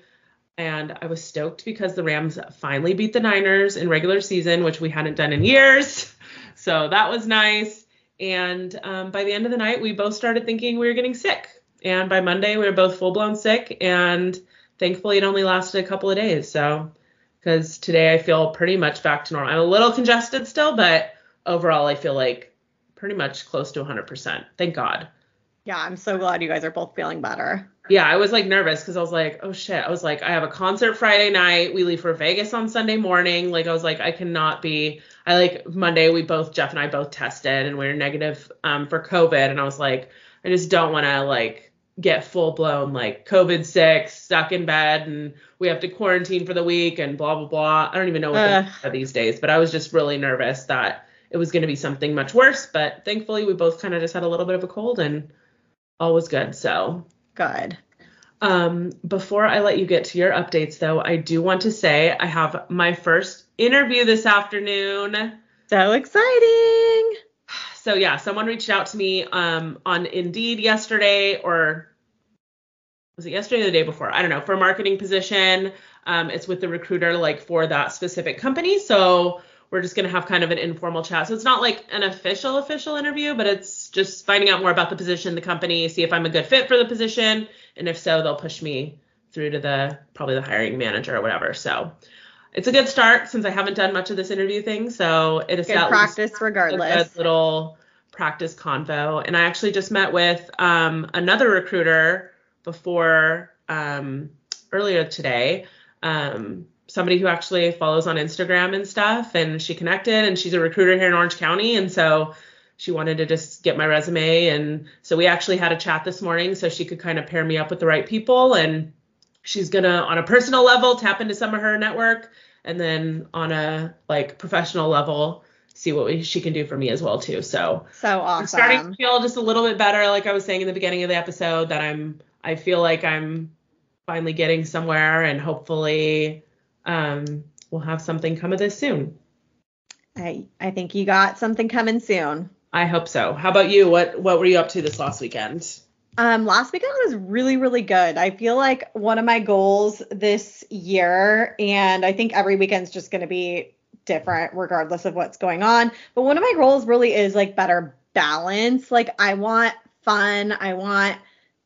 and I was stoked because the Rams finally beat the Niners in regular season, which we hadn't done in years. So that was nice. And um, by the end of the night, we both started thinking we were getting sick. And by Monday, we were both full blown sick. And thankfully, it only lasted a couple of days. So, because today I feel pretty much back to normal. I'm a little congested still, but overall, I feel like pretty much close to 100%. Thank God. yeah, I'm so glad you guys are both feeling better. Yeah, I was like nervous because I was like, oh shit. I was like, I have a concert Friday night. We leave for Vegas on Sunday morning. Like, I was like, I cannot be. I like Monday, we both, Jeff and I both tested and we are negative um, for COVID. And I was like, I just don't want to like get full blown like COVID sick, stuck in bed, and we have to quarantine for the week and blah, blah, blah. I don't even know what they are these days, but I was just really nervous that it was going to be something much worse. But thankfully, we both kind of just had a little bit of a cold and all was good. So Good. um, before I let you get to your updates, though, I do want to say I have my first interview this afternoon. So exciting. So yeah, someone reached out to me um, on Indeed yesterday, or was it yesterday or the day before? I don't know, for a marketing position. Um, it's with the recruiter like for that specific company. So we're just gonna have kind of an informal chat. So it's not like an official official interview, but it's just finding out more about the position, the company, see if I'm a good fit for the position, and if so, they'll push me through to the probably the hiring manager or whatever. So it's a good start since I haven't done much of this interview thing. So it is Good at practice a regardless. good little practice convo. And I actually just met with um, another recruiter before um, earlier today. Um, somebody who actually follows on Instagram and stuff, and she connected, and she's a recruiter here in Orange County, and so she wanted to just get my resume, and so we actually had a chat this morning, so she could kind of pair me up with the right people, and she's gonna on a personal level tap into some of her network, and then on a like professional level see what we, she can do for me as well too. So So I'm starting to feel just a little bit better, like I was saying in the beginning of the episode, that I'm I feel like I'm finally getting somewhere and hopefully um we'll have something come of this soon. I, I think you got something coming soon. I hope so. How about you? What what were you up to this last weekend? Um, last weekend was really, really good. I feel like one of my goals this year, and I think every weekend's just going to be different regardless of what's going on. But one of my goals really is like better balance. Like, I want fun, I want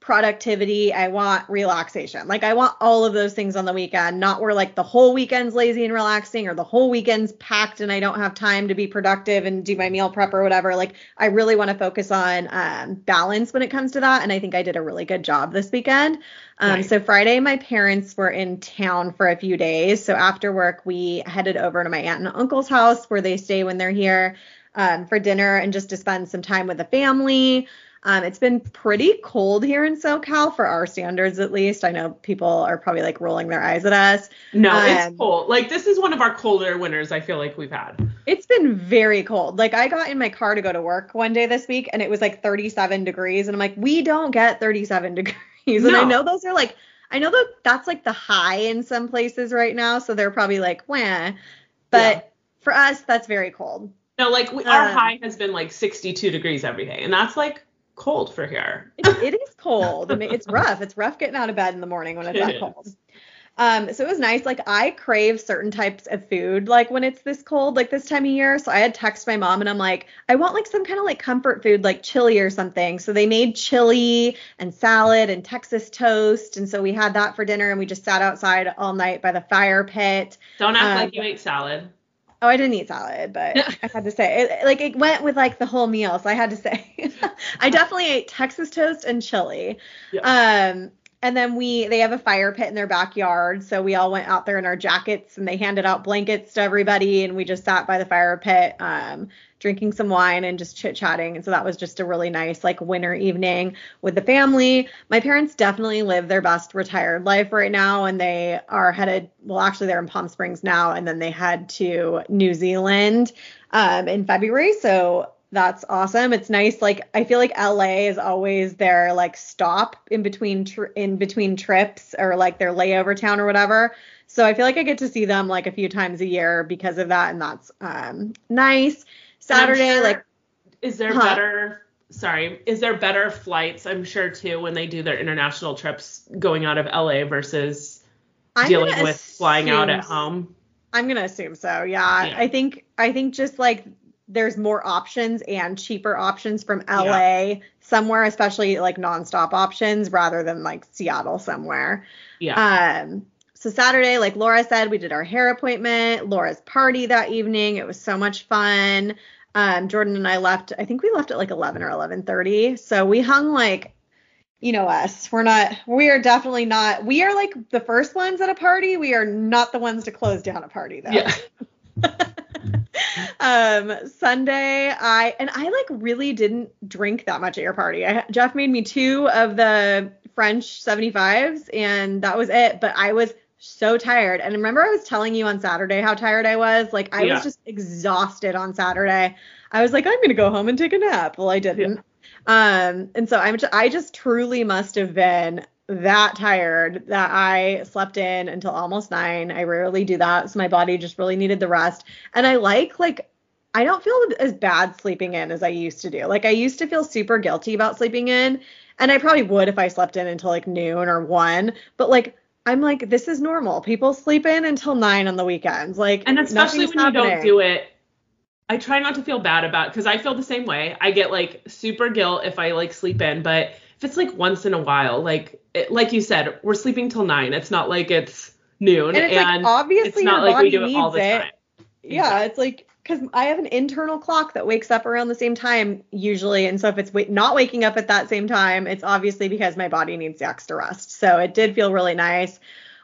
productivity, I want relaxation. Like, I want all of those things on the weekend, not where like the whole weekend's lazy and relaxing or the whole weekend's packed and I don't have time to be productive and do my meal prep or whatever. Like, I really want to focus on um, balance when it comes to that. And I think I did a really good job this weekend. Um, Nice. So, Friday, my parents were in town for a few days. So, after work, we headed over to my aunt and uncle's house where they stay when they're here um, for dinner and just to spend some time with the family. Um, it's been pretty cold here in SoCal for our standards, at least. I know people are probably like rolling their eyes at us. No, Um, it's cold. Like this is one of our colder winters I feel like we've had. It's been very cold. Like I got in my car to go to work one day this week and it was like 37 degrees and I'm like, we don't get 37 degrees. And I know those are like I know that that's like the high in some places right now, so they're probably like, wah. But Yeah. for us, that's very cold. No, like we, our Um, high has been like 62 degrees every day, and that's like cold for here. It, it is cold. I mean, it's rough. It's rough getting out of bed in the morning when it's It that is. cold. Um, so it was nice. Like I crave certain types of food, like when it's this cold, like this time of year. So I had text my mom and I'm like, I want like some kind of like comfort food, like chili or something. So they made chili and salad and Texas toast, and so we had that for dinner, and we just sat outside all night by the fire pit. Don't act um, like you ate salad. Oh, I didn't eat salad, but I had to say it, like it went with like the whole meal, so I had to say I definitely ate Texas toast and chili. Yeah. Um, and then we they have a fire pit in their backyard so we all went out there in our jackets and they handed out blankets to everybody and we just sat by the fire pit um, drinking some wine and just chit chatting and so that was just a really nice like winter evening with the family my parents definitely live their best retired life right now and they are headed well actually they're in palm springs now and then they head to new zealand um, in february so that's awesome. It's nice. Like I feel like LA is always their like stop in between tr- in between trips or like their layover town or whatever. So I feel like I get to see them like a few times a year because of that, and that's um nice. Saturday, sure, like, is there huh? better? Sorry, is there better flights? I'm sure too when they do their international trips going out of LA versus I'm dealing with flying out at home. I'm gonna assume so. Yeah. yeah. I think I think just like there's more options and cheaper options from LA yeah. somewhere, especially like nonstop options rather than like Seattle somewhere. Yeah. Um, so Saturday, like Laura said, we did our hair appointment, Laura's party that evening. It was so much fun. Um, Jordan and I left, I think we left at like 11 or 11:30. So we hung like you know us. We're not we are definitely not we are like the first ones at a party. We are not the ones to close down a party though. Yeah. um Sunday I and I like really didn't drink that much at your party. I, Jeff made me two of the French 75s and that was it, but I was so tired. And remember I was telling you on Saturday how tired I was? Like I yeah. was just exhausted on Saturday. I was like I'm going to go home and take a nap. Well, I didn't. Yeah. Um and so I'm just, I just truly must have been that tired that I slept in until almost nine. I rarely do that. So my body just really needed the rest. And I like, like, I don't feel as bad sleeping in as I used to do. Like, I used to feel super guilty about sleeping in. And I probably would if I slept in until like noon or one. But like, I'm like, this is normal. People sleep in until nine on the weekends. Like, and especially when happening. you don't do it. I try not to feel bad about because I feel the same way. I get like super guilt if I like sleep in, but if it's like once in a while, like it, like you said, we're sleeping till nine. It's not like it's noon, and, it's and like, obviously it's not like we do it all the it. time. Yeah, exactly. it's like because I have an internal clock that wakes up around the same time usually, and so if it's not waking up at that same time, it's obviously because my body needs the extra rest. So it did feel really nice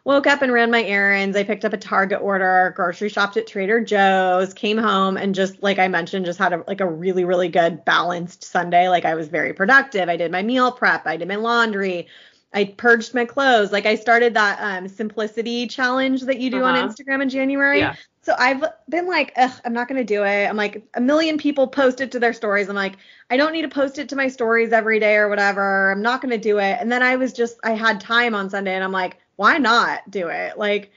woke up and ran my errands. I picked up a Target order, grocery shopped at Trader Joe's, came home and just like I mentioned, just had a, like a really really good balanced Sunday. Like I was very productive. I did my meal prep, I did my laundry, I purged my clothes. Like I started that um, simplicity challenge that you do uh-huh. on Instagram in January. Yeah. So I've been like, Ugh, I'm not gonna do it. I'm like, a million people post it to their stories. I'm like, I don't need to post it to my stories every day or whatever. I'm not gonna do it. And then I was just, I had time on Sunday, and I'm like, why not do it? Like,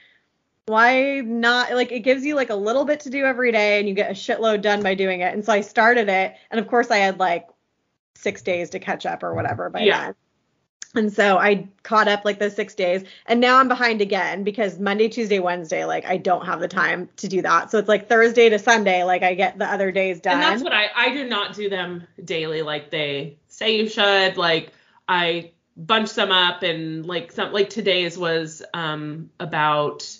why not? Like, it gives you like a little bit to do every day and you get a shitload done by doing it. And so I started it. And of course, I had like six days to catch up or whatever by yeah. then. And so I caught up like those six days. And now I'm behind again because Monday, Tuesday, Wednesday, like I don't have the time to do that. So it's like Thursday to Sunday, like I get the other days done. And that's what I, I do not do them daily like they say you should. Like I bunch them up and like some like today's was um about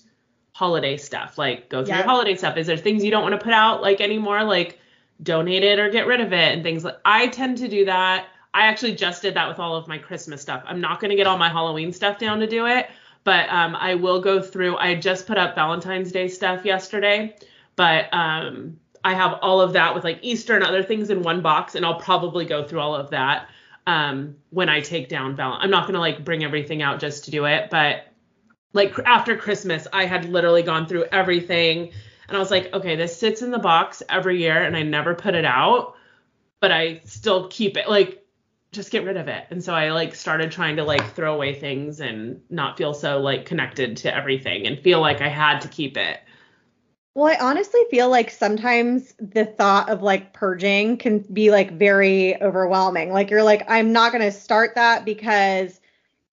holiday stuff like go through yeah. your holiday stuff is there things you don't want to put out like anymore like donate it or get rid of it and things like i tend to do that i actually just did that with all of my christmas stuff i'm not going to get all my halloween stuff down to do it but um i will go through i just put up valentine's day stuff yesterday but um i have all of that with like easter and other things in one box and i'll probably go through all of that um, when I take down Val. I'm not gonna like bring everything out just to do it, but like after Christmas, I had literally gone through everything, and I was like, okay, this sits in the box every year, and I never put it out, but I still keep it. Like, just get rid of it. And so I like started trying to like throw away things and not feel so like connected to everything and feel like I had to keep it. Well, I honestly feel like sometimes the thought of like purging can be like very overwhelming. Like you're like, I'm not going to start that because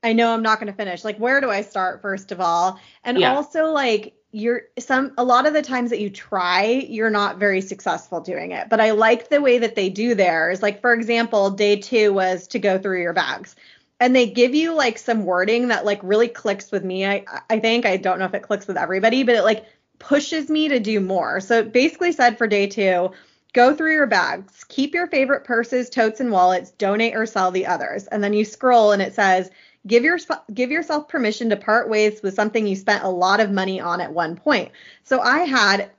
I know I'm not going to finish. Like, where do I start, first of all? And Yeah. also, like, you're some, a lot of the times that you try, you're not very successful doing it. But I like the way that they do theirs. Like, for example, day two was to go through your bags. And they give you like some wording that like really clicks with me. I I think I don't know if it clicks with everybody, but it like pushes me to do more. So it basically said for day two, go through your bags, keep your favorite purses, totes, and wallets, donate or sell the others. And then you scroll and it says, give your give yourself permission to part ways with something you spent a lot of money on at one point. So I had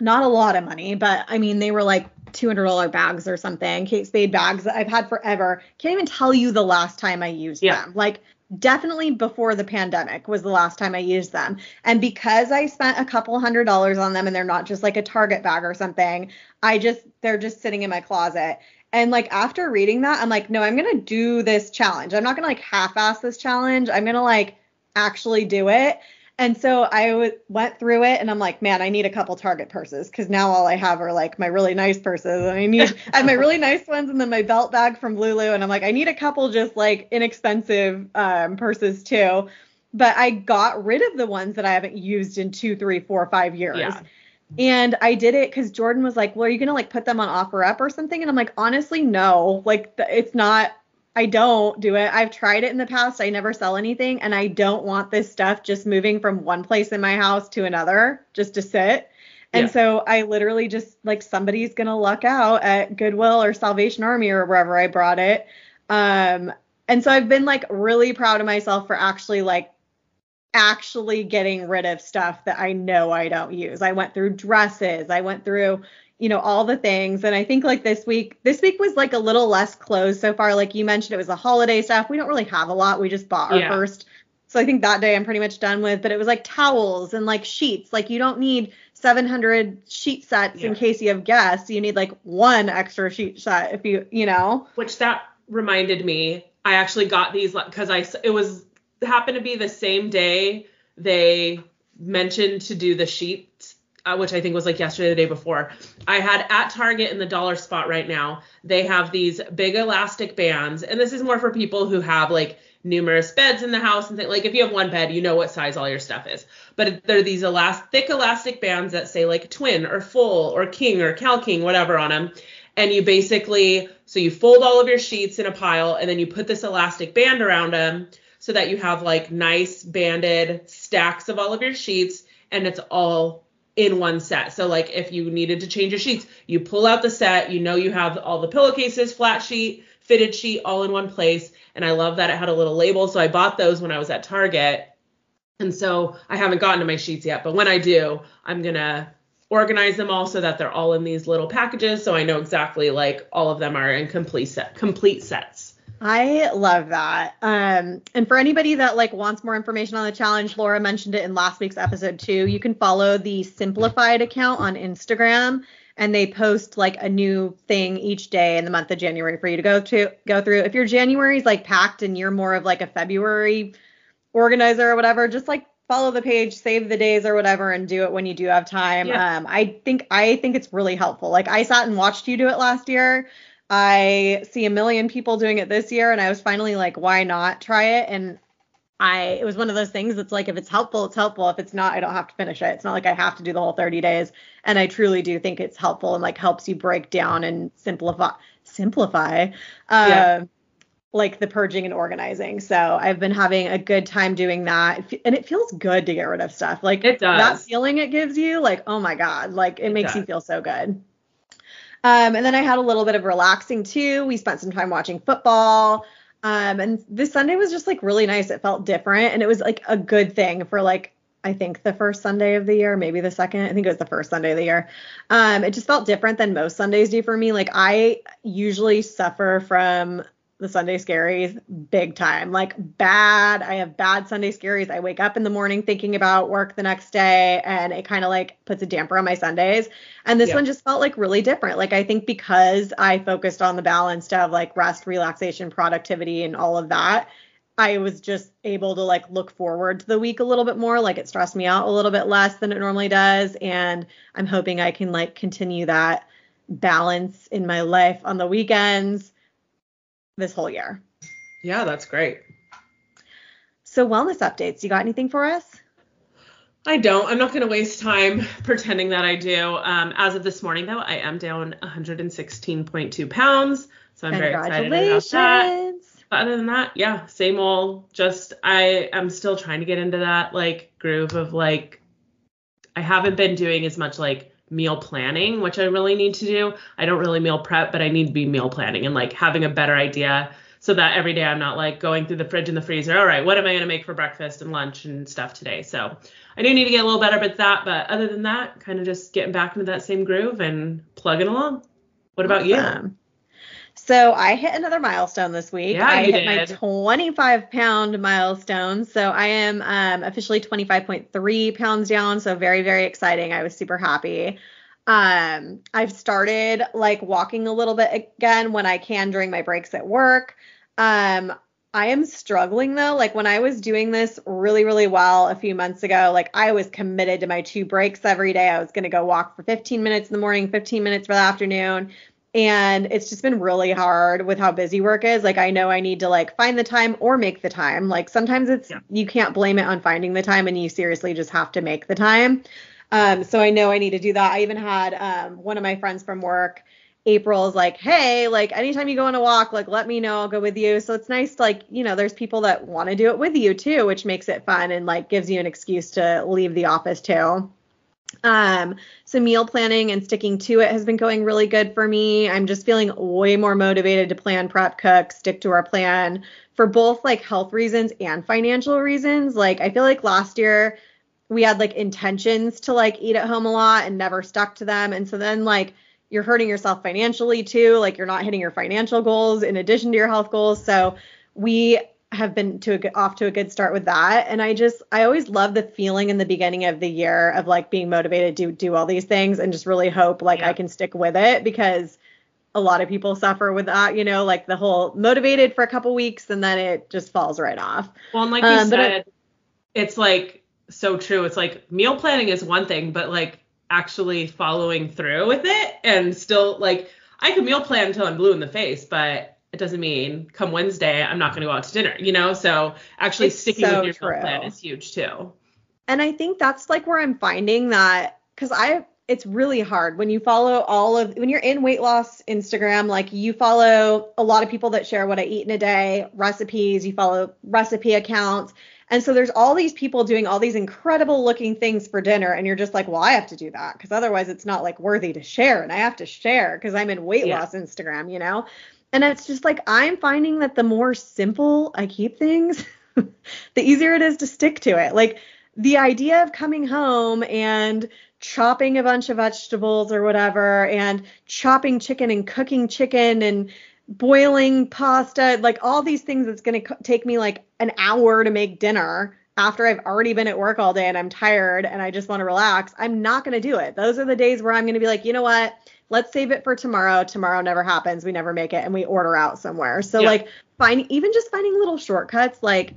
not a lot of money, but I mean they were like $200 bags or something, Kate Spade bags that I've had forever. Can't even tell you the last time I used Yeah. them. Like definitely before the pandemic was the last time I used them. And because I spent a couple hundred dollars on them and they're not just like a Target bag or something, I just they're just sitting in my closet. And like after reading that, I'm like, no, I'm gonna do this challenge. I'm not gonna like half-ass this challenge. I'm gonna like actually do it. And so I w- went through it and I'm like, man, I need a couple Target purses because now all I have are like my really nice purses. And I need, I have my really nice ones and then my belt bag from Lulu. And I'm like, I need a couple just like inexpensive um, purses too. But I got rid of the ones that I haven't used in two, three, four, five years. Yeah. And I did it because Jordan was like, well, are you going to like put them on offer up or something? And I'm like, honestly, no. Like, it's not, I don't do it. I've tried it in the past. I never sell anything. And I don't want this stuff just moving from one place in my house to another just to sit. And Yeah. so I literally just like somebody's going to luck out at Goodwill or Salvation Army or wherever I brought it. Um, and so I've been like really proud of myself for actually like actually getting rid of stuff that I know I don't use. I went through dresses, I went through, you know, all the things. And I think like this week, this week was like a little less clothes so far. Like you mentioned, it was the holiday stuff. We don't really have a lot. We just bought our Yeah. first. So I think that day I'm pretty much done with, but it was like towels and like sheets. Like you don't need 700 sheet sets in case you have guests. You need like one extra sheet set if you, you know. which that reminded me i actually got these because I it was happened to be the same day they mentioned to do the sheets uh, which i think was like yesterday the day before. I had at target in the dollar spot right now. They have these big elastic bands and this is more for people who have like numerous beds in the house and things like if you have one bed you know what size all your stuff is. But they're these elast- thick elastic bands that say like twin or full or king or cal king whatever on them and you basically so you fold all of your sheets in a pile and then you put this elastic band around them so that you have like nice banded stacks of all of your sheets and it's all in one set. So like if you needed to change your sheets, you pull out the set, you know you have all the pillowcases, flat sheet, fitted sheet all in one place and I love that it had a little label so I bought those when I was at Target. And so I haven't gotten to my sheets yet, but when I do, I'm going to organize them all so that they're all in these little packages so I know exactly like all of them are in complete set complete sets. I love that. Um, and for anybody that like wants more information on the challenge, Laura mentioned it in last week's episode too. You can follow the Simplified account on Instagram, and they post like a new thing each day in the month of January for you to go to go through. If your January is like packed and you're more of like a February organizer or whatever, just like follow the page, save the days or whatever, and do it when you do have time. Yeah. Um, I think I think it's really helpful. Like I sat and watched you do it last year. I see a million people doing it this year, and I was finally like, why not try it? And I it was one of those things that's like if it's helpful, it's helpful. If it's not, I don't have to finish it. It's not like I have to do the whole 30 days. And I truly do think it's helpful and like helps you break down and simplify simplify uh, Yeah. like the purging and organizing. So I've been having a good time doing that. And it feels good to get rid of stuff. Like It does. that feeling it gives you, like, oh my God, like it, makes you feel so good. Um, and then I had a little bit of relaxing too. We spent some time watching football. Um, and this Sunday was just like really nice. It felt different and it was like a good thing for like I think the first Sunday of the year, maybe the second. I think it was the first Sunday of the year. Um, it just felt different than most Sundays do for me. Like I usually suffer from the Sunday scaries big time. Like bad. I have bad Sunday scaries. I wake up in the morning thinking about work the next day and it kind of like puts a damper on my Sundays. And this Yeah. one just felt like really different. Like I think because I focused on the balance of like rest, relaxation, productivity and all of that, I was just able to like look forward to the week a little bit more. Like it stressed me out a little bit less than it normally does. And I'm hoping I can like continue that balance in my life on the weekends this whole year. Yeah, that's great. So wellness updates. You got anything for us? I don't. I'm not going to waste time pretending that I do. Um, as of this morning, though, I am down 116.2 pounds, so I'm very excited about that. But other than that, yeah, same old. Just I am still trying to get into that like groove of like I haven't been doing as much like meal planning, which I really need to do. I don't really meal prep, but I need to be meal planning and like having a better idea so that every day I'm not like going through the fridge and the freezer. All right, what am I going to make for breakfast and lunch and stuff today? So I do need to get a little better at that, but other than that, kind of just getting back into that same groove and plugging along. What about awesome. you? So I hit another milestone this week. Yeah, I you hit did. my 25 pound milestone. So I am um, officially 25.3 pounds down. So very, very exciting. I was super happy. Um, I've started like walking a little bit again when I can during my breaks at work. Um, I am struggling though. Like when I was doing this really, really well a few months ago, like I was committed to my two breaks every day. I was going to go walk for 15 minutes in the morning, 15 minutes for the afternoon and it's just been really hard with how busy work is. Like i know i need to like find the time or make the time. Like sometimes it's yeah. you can't blame it on finding the time and you seriously just have to make the time. Um so i know i need to do that. I even had um one of my friends from work april's like hey like anytime you go on a walk like let me know. I'll go with you. So it's nice like you know there's people that want to do it with you too which makes it fun and like gives you an excuse to leave the office too um, so meal planning and sticking to it has been going really good for me. I'm just feeling way more motivated to plan, prep, cook, stick to our plan for both like health reasons and financial reasons. Like I feel like last year we had like intentions to like eat at home a lot and never stuck to them. And so then like you're hurting yourself financially too. Like you're not hitting your financial goals in addition to your health goals. So we have been to a, off to a good start with that. And i just i always love the feeling in the beginning of the year of like being motivated to do all these things and just really hope like yeah. i can stick with it because a lot of people suffer with that you know like the whole motivated for a couple weeks and then it just falls right off. Well and like you um, said it's like so true. It's like meal planning is one thing but like actually following through with it and still like i can meal plan until i'm blue in the face but it doesn't mean come Wednesday I'm not going to go out to dinner, you know? So actually it's sticking so with your plan is huge too. And I think that's like where I'm finding that cuz I it's really hard when you follow all of when you're in weight loss Instagram like you follow a lot of people that share what I eat in a day, recipes, you follow recipe accounts. And so there's all these people doing all these incredible looking things for dinner and you're just like, "Well, I have to do that because otherwise it's not like worthy to share and I have to share because I'm in weight yeah. loss Instagram, you know?" And it's just like I'm finding that the more simple I keep things, the easier it is to stick to it. Like the idea of coming home and chopping a bunch of vegetables or whatever and chopping chicken and cooking chicken and boiling pasta, like all these things that's going to co- take me like an hour to make dinner after I've already been at work all day and I'm tired and I just want to relax, I'm not going to do it. Those are the days where I'm going to be like, you know what? Let's save it for tomorrow. Tomorrow never happens. We never make it and we order out somewhere. So yeah. like find even just finding little shortcuts like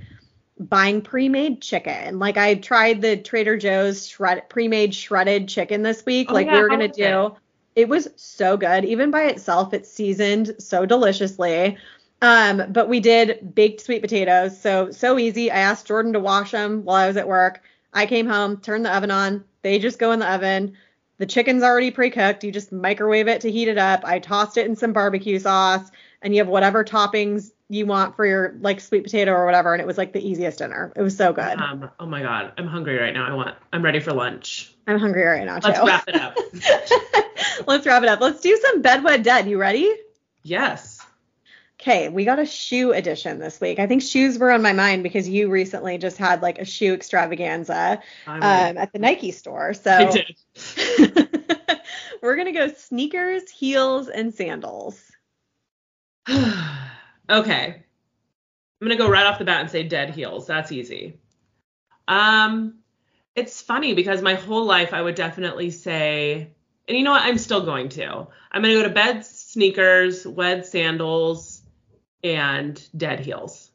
buying pre-made chicken. Like I tried the Trader Joe's shred pre-made shredded chicken this week. Oh, like yeah, we were gonna do. It? it was so good. Even by itself, it's seasoned so deliciously. Um, but we did baked sweet potatoes. So so easy. I asked Jordan to wash them while I was at work. I came home, turned the oven on. They just go in the oven. The chicken's already pre-cooked. You just microwave it to heat it up. I tossed it in some barbecue sauce, and you have whatever toppings you want for your like sweet potato or whatever. And it was like the easiest dinner. It was so good. Um, oh my god, I'm hungry right now. I want. I'm ready for lunch. I'm hungry right now too. Let's wrap it up. Let's wrap it up. Let's do some bedwed dead. You ready? Yes. Okay, we got a shoe edition this week. I think shoes were on my mind because you recently just had like a shoe extravaganza um, at the Nike store. So we're gonna go sneakers, heels, and sandals. okay. I'm gonna go right off the bat and say dead heels. That's easy. Um, it's funny because my whole life I would definitely say, and you know what? I'm still going to. I'm gonna go to bed sneakers, wed sandals, and dead heels.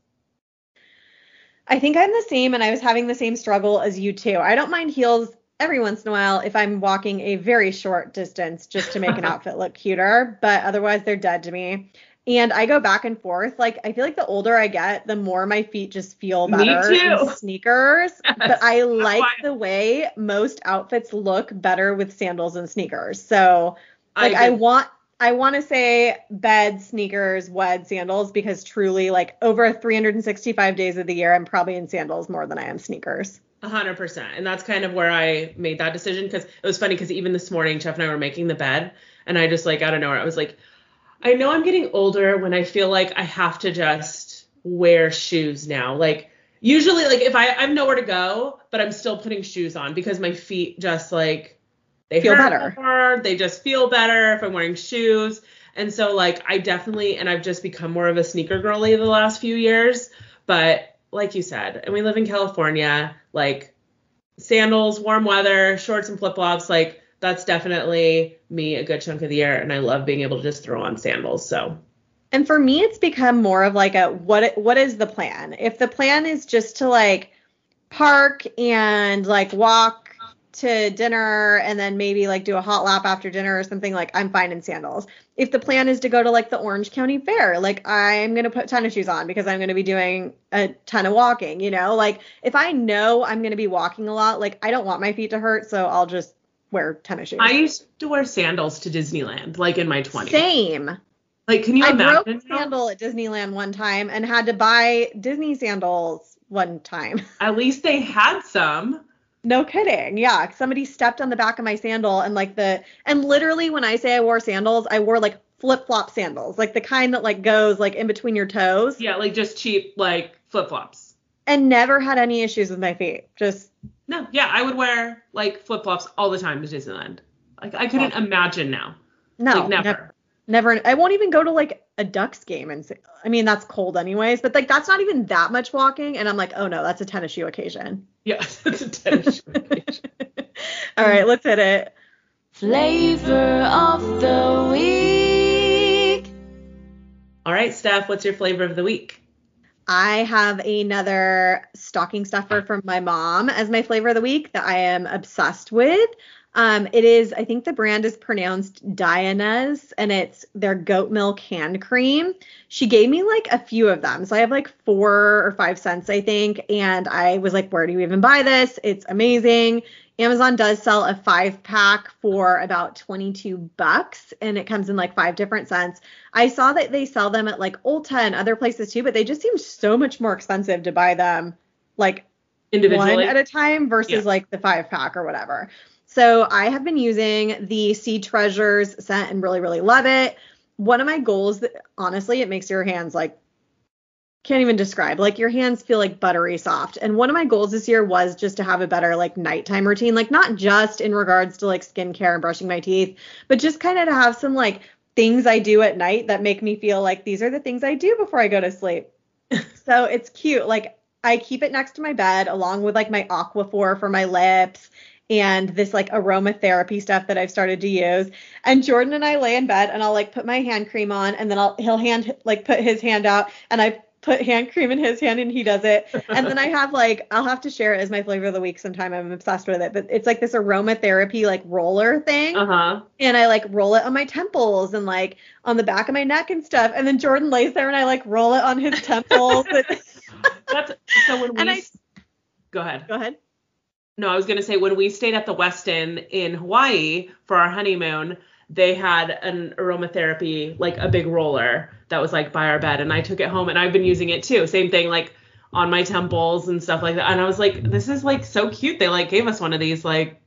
I think I'm the same, and I was having the same struggle as you too. I don't mind heels every once in a while if I'm walking a very short distance just to make an outfit look cuter, but otherwise they're dead to me. And I go back and forth. Like I feel like the older I get, the more my feet just feel Me better too. in sneakers. But I like why- the way most outfits look better with sandals and sneakers. So like I, agree. want I want to say bed sneakers, wed sandals because truly like over 365 days of the year I'm probably in sandals more than I am sneakers. Hundred percent. And that's kind of where I made that decision because it was funny because even this morning, Jeff and I were making the bed, and I just like I don't know, I was like, I know I'm getting older when I feel like I have to just wear shoes now. Like usually, like if I I'm nowhere to go, but I'm still putting shoes on because my feet just like they Feel better. more, They just feel better if I'm wearing shoes. And so like I definitely and I've just become more of a sneaker girly the last few years. But like you said, and we live in California, like sandals, warm weather, shorts and flip flops, like that's definitely me a good chunk of the year. And I love being able to just throw on sandals. So And for me, it's become more of like a what what is the plan? If the plan is just to like park and like walk to dinner and then maybe like do a hot lap after dinner or something like I'm fine in sandals. If the plan is to go to like the Orange County Fair, like I'm going to put tennis shoes on because I'm going to be doing a ton of walking, you know? Like if I know I'm going to be walking a lot, like I don't want my feet to hurt, so I'll just wear tennis shoes. I used to wear sandals to Disneyland, like in my 20s. Same. Like, can you I broke a sandal at Disneyland one time and had to buy Disney sandals one time. At least they had some. No kidding. Yeah, somebody stepped on the back of my sandal and like the and literally when I say I wore sandals, I wore like flip-flop sandals, like the kind that like goes like in between your toes Yeah, like just cheap, like flip flops. and never had any issues with my feet. Just No, yeah, I would wear like flip flops all the time to Disneyland. Like, I couldn't imagine now. no, like, never. never. Never I won't even go to like a Ducks game and say, I mean that's cold anyways, but like that's not even that much walking and I'm like, "Oh no, that's a tennis shoe occasion." Yeah, that's a tennis shoe occasion. All right, let's hit it. Flavor of the week. All right, Steph, what's your flavor of the week? I have another stocking stuffer from my mom as my flavor of the week that I am obsessed with. Um, it is, I think the brand is pronounced Dionis, and it's their goat milk hand cream. She gave me like a few of them. So I have like four or five scents, I think. And I was like, where do you even buy this? It's amazing. Amazon does sell a five pack for about 22 bucks and it comes in like five different scents. I saw that they sell them at like Ulta and other places too, but they just seem so much more expensive to buy them like Individually. one at a time versus Yeah. like the five pack or whatever. So I have been using the Sea Treasures scent and really, really love it. One of my goals that honestly, it makes your hands like can't even describe. Like your hands feel like buttery soft. And one of my goals this year was just to have a better like nighttime routine, like not just in regards to like skincare and brushing my teeth, but just kind of to have some like things I do at night that make me feel like these are the things I do before I go to sleep. so it's cute. Like I keep it next to my bed along with like my Aquaphor for my lips and this like aromatherapy stuff that I've started to use. And Jordan and I lay in bed and I'll like put my hand cream on and then I'll he'll hand like put his hand out and I put hand cream in his hand and he does it. And then I have like I'll have to share it as my flavor of the week sometime. I'm obsessed with it. But it's like this aromatherapy like roller thing Uh huh. and I like roll it on my temples and like on the back of my neck and stuff. And then Jordan lays there and I like roll it on his temples. That's so when we. And I- Go ahead. Go ahead. No, I was gonna say when we stayed at the Westin in Hawaii for our honeymoon, they had an aromatherapy, like a big roller that was like by our bed, and I took it home and I've been using it too. Same thing, like on my temples and stuff like that. And I was like, this is like so cute. They like gave us one of these like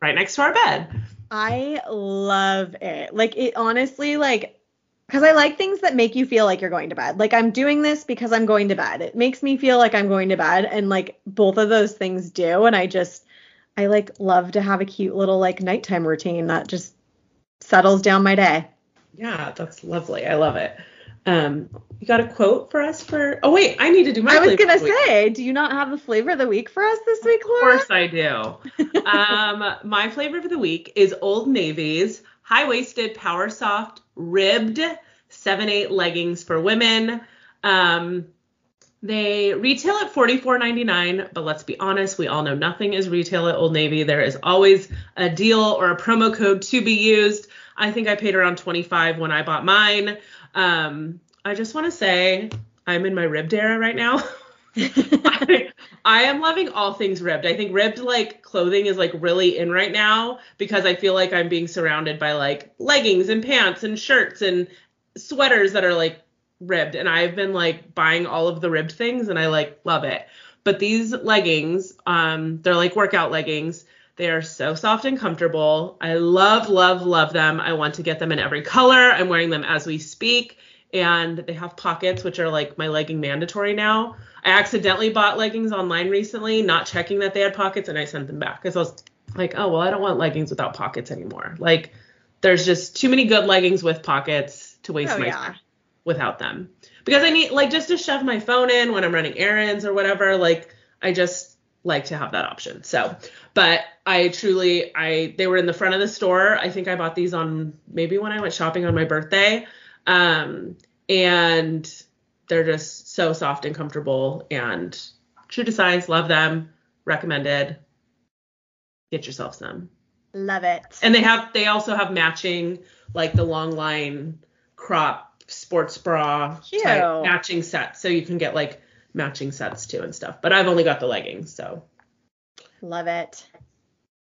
right next to our bed. I love it. Like it honestly like because I like things that make you feel like you're going to bed. Like I'm doing this because I'm going to bed. It makes me feel like I'm going to bed and like both of those things do and I just I like love to have a cute little like nighttime routine that just settles down my day. Yeah, that's lovely. I love it. Um, you got a quote for us for? Oh wait, I need to do my. I was gonna say, do you not have the flavor of the week for us this week, Laura? Of course I do. um, my flavor of the week is Old Navy's high-waisted, power soft, ribbed 7-8 leggings for women. Um, they retail at $44.99, but let's be honest, we all know nothing is retail at Old Navy. There is always a deal or a promo code to be used. I think I paid around 25 when I bought mine. Um, I just want to say I'm in my ribbed era right now. I, I am loving all things ribbed. I think ribbed like clothing is like really in right now because I feel like I'm being surrounded by like leggings and pants and shirts and sweaters that are like ribbed and I've been like buying all of the ribbed things and I like love it. But these leggings, um they're like workout leggings. They are so soft and comfortable. I love love love them. I want to get them in every color. I'm wearing them as we speak and they have pockets which are like my legging mandatory now. I accidentally bought leggings online recently, not checking that they had pockets, and I sent them back because I was like, oh well, I don't want leggings without pockets anymore. Like, there's just too many good leggings with pockets to waste Oh, my yeah. time without them. Because I need like just to shove my phone in when I'm running errands or whatever. Like, I just like to have that option. So, but I truly, I they were in the front of the store. I think I bought these on maybe when I went shopping on my birthday. Um, and they're just so soft and comfortable and true to size. Love them. Recommended. Get yourself some. Love it. And they have they also have matching like the long line crop sports bra type matching sets. So you can get like matching sets too and stuff. But I've only got the leggings, so Love it.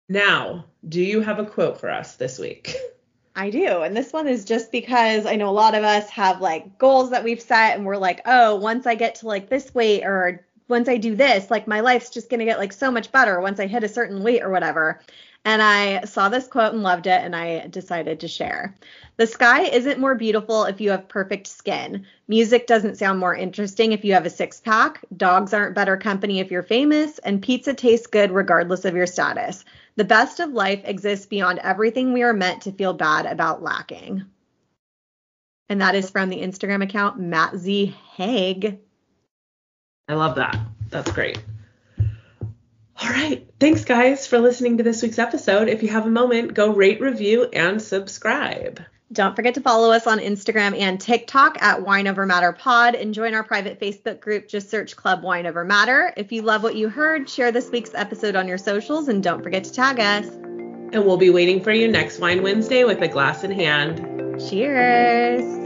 now do you have a quote for us this week? I do. And this one is just because I know a lot of us have like goals that we've set and we're like, oh, once I get to like this weight or once I do this, like my life's just going to get like so much better once I hit a certain weight or whatever. And I saw this quote and loved it and I decided to share. The sky isn't more beautiful if you have perfect skin. Music doesn't sound more interesting if you have a six pack. Dogs aren't better company if you're famous. And pizza tastes good regardless of your status. The best of life exists beyond everything we are meant to feel bad about lacking. And that is from the Instagram account Matt Z Haig. I love that. That's great. All right. Thanks, guys, for listening to this week's episode. If you have a moment, go rate, review, and subscribe. Don't forget to follow us on Instagram and TikTok at Wine Over Matter Pod and join our private Facebook group. Just search Club Wine Over Matter. If you love what you heard, share this week's episode on your socials and don't forget to tag us. And we'll be waiting for you next Wine Wednesday with a glass in hand. Cheers.